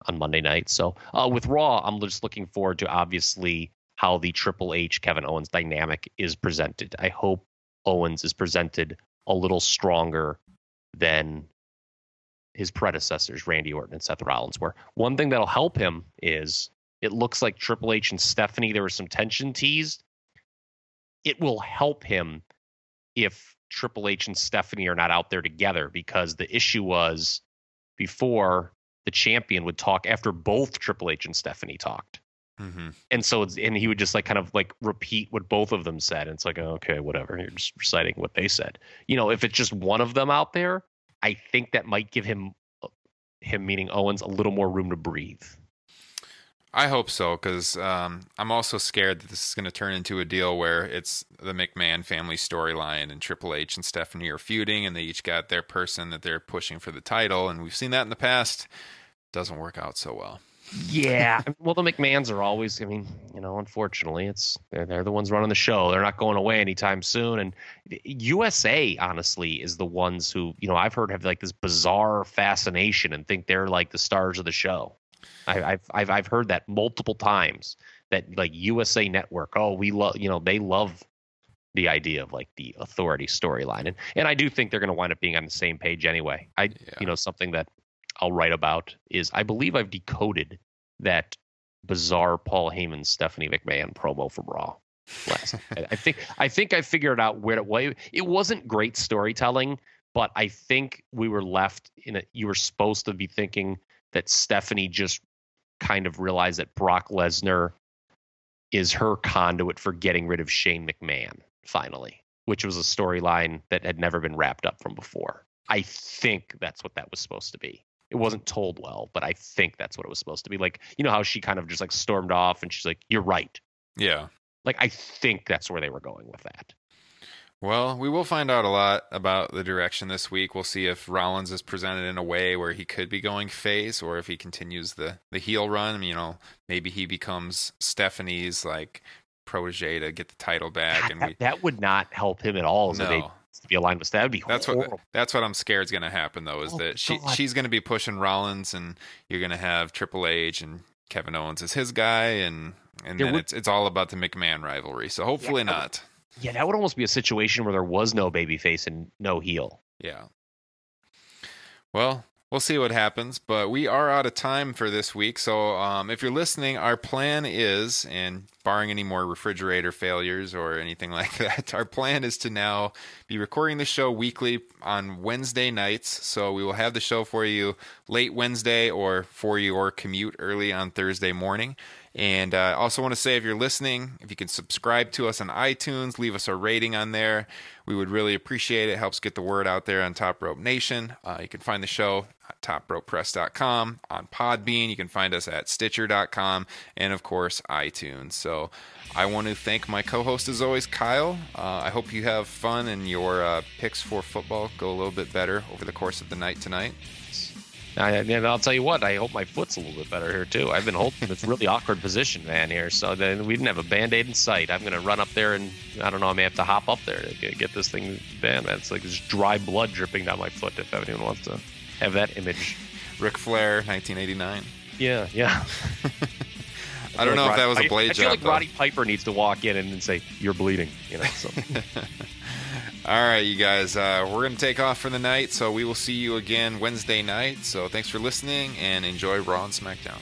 on Monday night. So uh, with Raw, I'm just looking forward to obviously how the Triple H Kevin Owens dynamic is presented. I hope Owens is presented a little stronger than his predecessors, Randy Orton and Seth Rollins were. One thing that'll help him is it looks like Triple H and Stephanie, there was some tension teased. It will help him if Triple H and Stephanie are not out there together because the issue was before the champion would talk after both Triple H and Stephanie talked. hmm And so it's and he would just like kind of like repeat what both of them said. And it's like, oh, okay, whatever. You're just reciting what they said. You know, if it's just one of them out there, I think that might give him him meaning Owens a little more room to breathe. I hope so because um, I'm also scared that this is going to turn into a deal where it's the McMahon family storyline and Triple H and Stephanie are feuding and they each got their person that they're pushing for the title. And we've seen that in the past. Doesn't work out so well. Yeah. *laughs* well, the McMahons are always. I mean, you know, unfortunately, it's they're, they're the ones running the show. They're not going away anytime soon. And USA, honestly, is the ones who you know I've heard have like this bizarre fascination and think they're like the stars of the show. I, I've I've I've heard that multiple times. That like USA Network. Oh, we love. You know, they love the idea of like the authority storyline, and and I do think they're going to wind up being on the same page anyway. I Yeah. you know something that I'll write about is I believe I've decoded that bizarre Paul Heyman Stephanie McMahon promo from Raw. Last, *laughs* I I think I think I figured out where. It wasn't great storytelling, but I think we were left in a. You were supposed to be thinking that Stephanie just kind of realized that Brock Lesnar is her conduit for getting rid of Shane McMahon finally, which was a storyline that had never been wrapped up from before. I think that's what that was supposed to be. It wasn't told well, but I think that's what it was supposed to be. Like, you know how she kind of just like stormed off and she's like, "You're right." Yeah. Like, I think that's where they were going with that. Well, we will find out a lot about the direction this week. We'll see if Rollins is presented in a way where he could be going face or if he continues the, the heel run. I mean, you know, maybe he becomes Stephanie's like protege to get the title back. And that, *laughs* we, that would not help him at all. No, to be aligned with that would be that's horrible. what that's what I'm scared is going to happen though. Is Oh, that she God. she's going to be pushing Rollins and you're going to have Triple H and Kevin Owens as his guy and and There then would- it's it's all about the McMahon rivalry. So hopefully Yeah. not. Yeah, that would almost be a situation where there was no babyface and no heel. Yeah. Well, we'll see what happens, but we are out of time for this week. So, um, if you're listening, our plan is, and barring any more refrigerator failures or anything *laughs* like that, our plan is to now be recording the show weekly on Wednesday nights. So, we will have the show for you late Wednesday or for your commute early on Thursday morning. And uh, I also want to say if you're listening, if you can subscribe to us on iTunes, leave us a rating on there. We would really appreciate it. it helps get the word out there on Top Rope Nation. Uh, you can find the show at topropepress.com, on Podbean. You can find us at stitcher.com, and of course, iTunes. So I want to thank my co host as always, Kyle. Uh, I hope you have fun and your uh, picks for football go a little bit better over the course of the night tonight. I, and I'll tell you what, I hope my foot's a little bit better here too. I've been holding this really *laughs* awkward position, man, here. So then we didn't have a band aid in sight. I'm gonna run up there and I don't know, I may have to hop up there to get, get this thing banned. Man, it's like this dry blood dripping down my foot. If anyone wants to have that image, Ric Flair, 1989. yeah, yeah. *laughs* I don't know if that was a blade I, I feel job. like though. Roddy Piper needs to walk in and say, "You're bleeding," you know. So. *laughs* All right, you guys, uh, we're going to take off for the night, so we will see you again Wednesday night. So thanks for listening and enjoy Raw and SmackDown.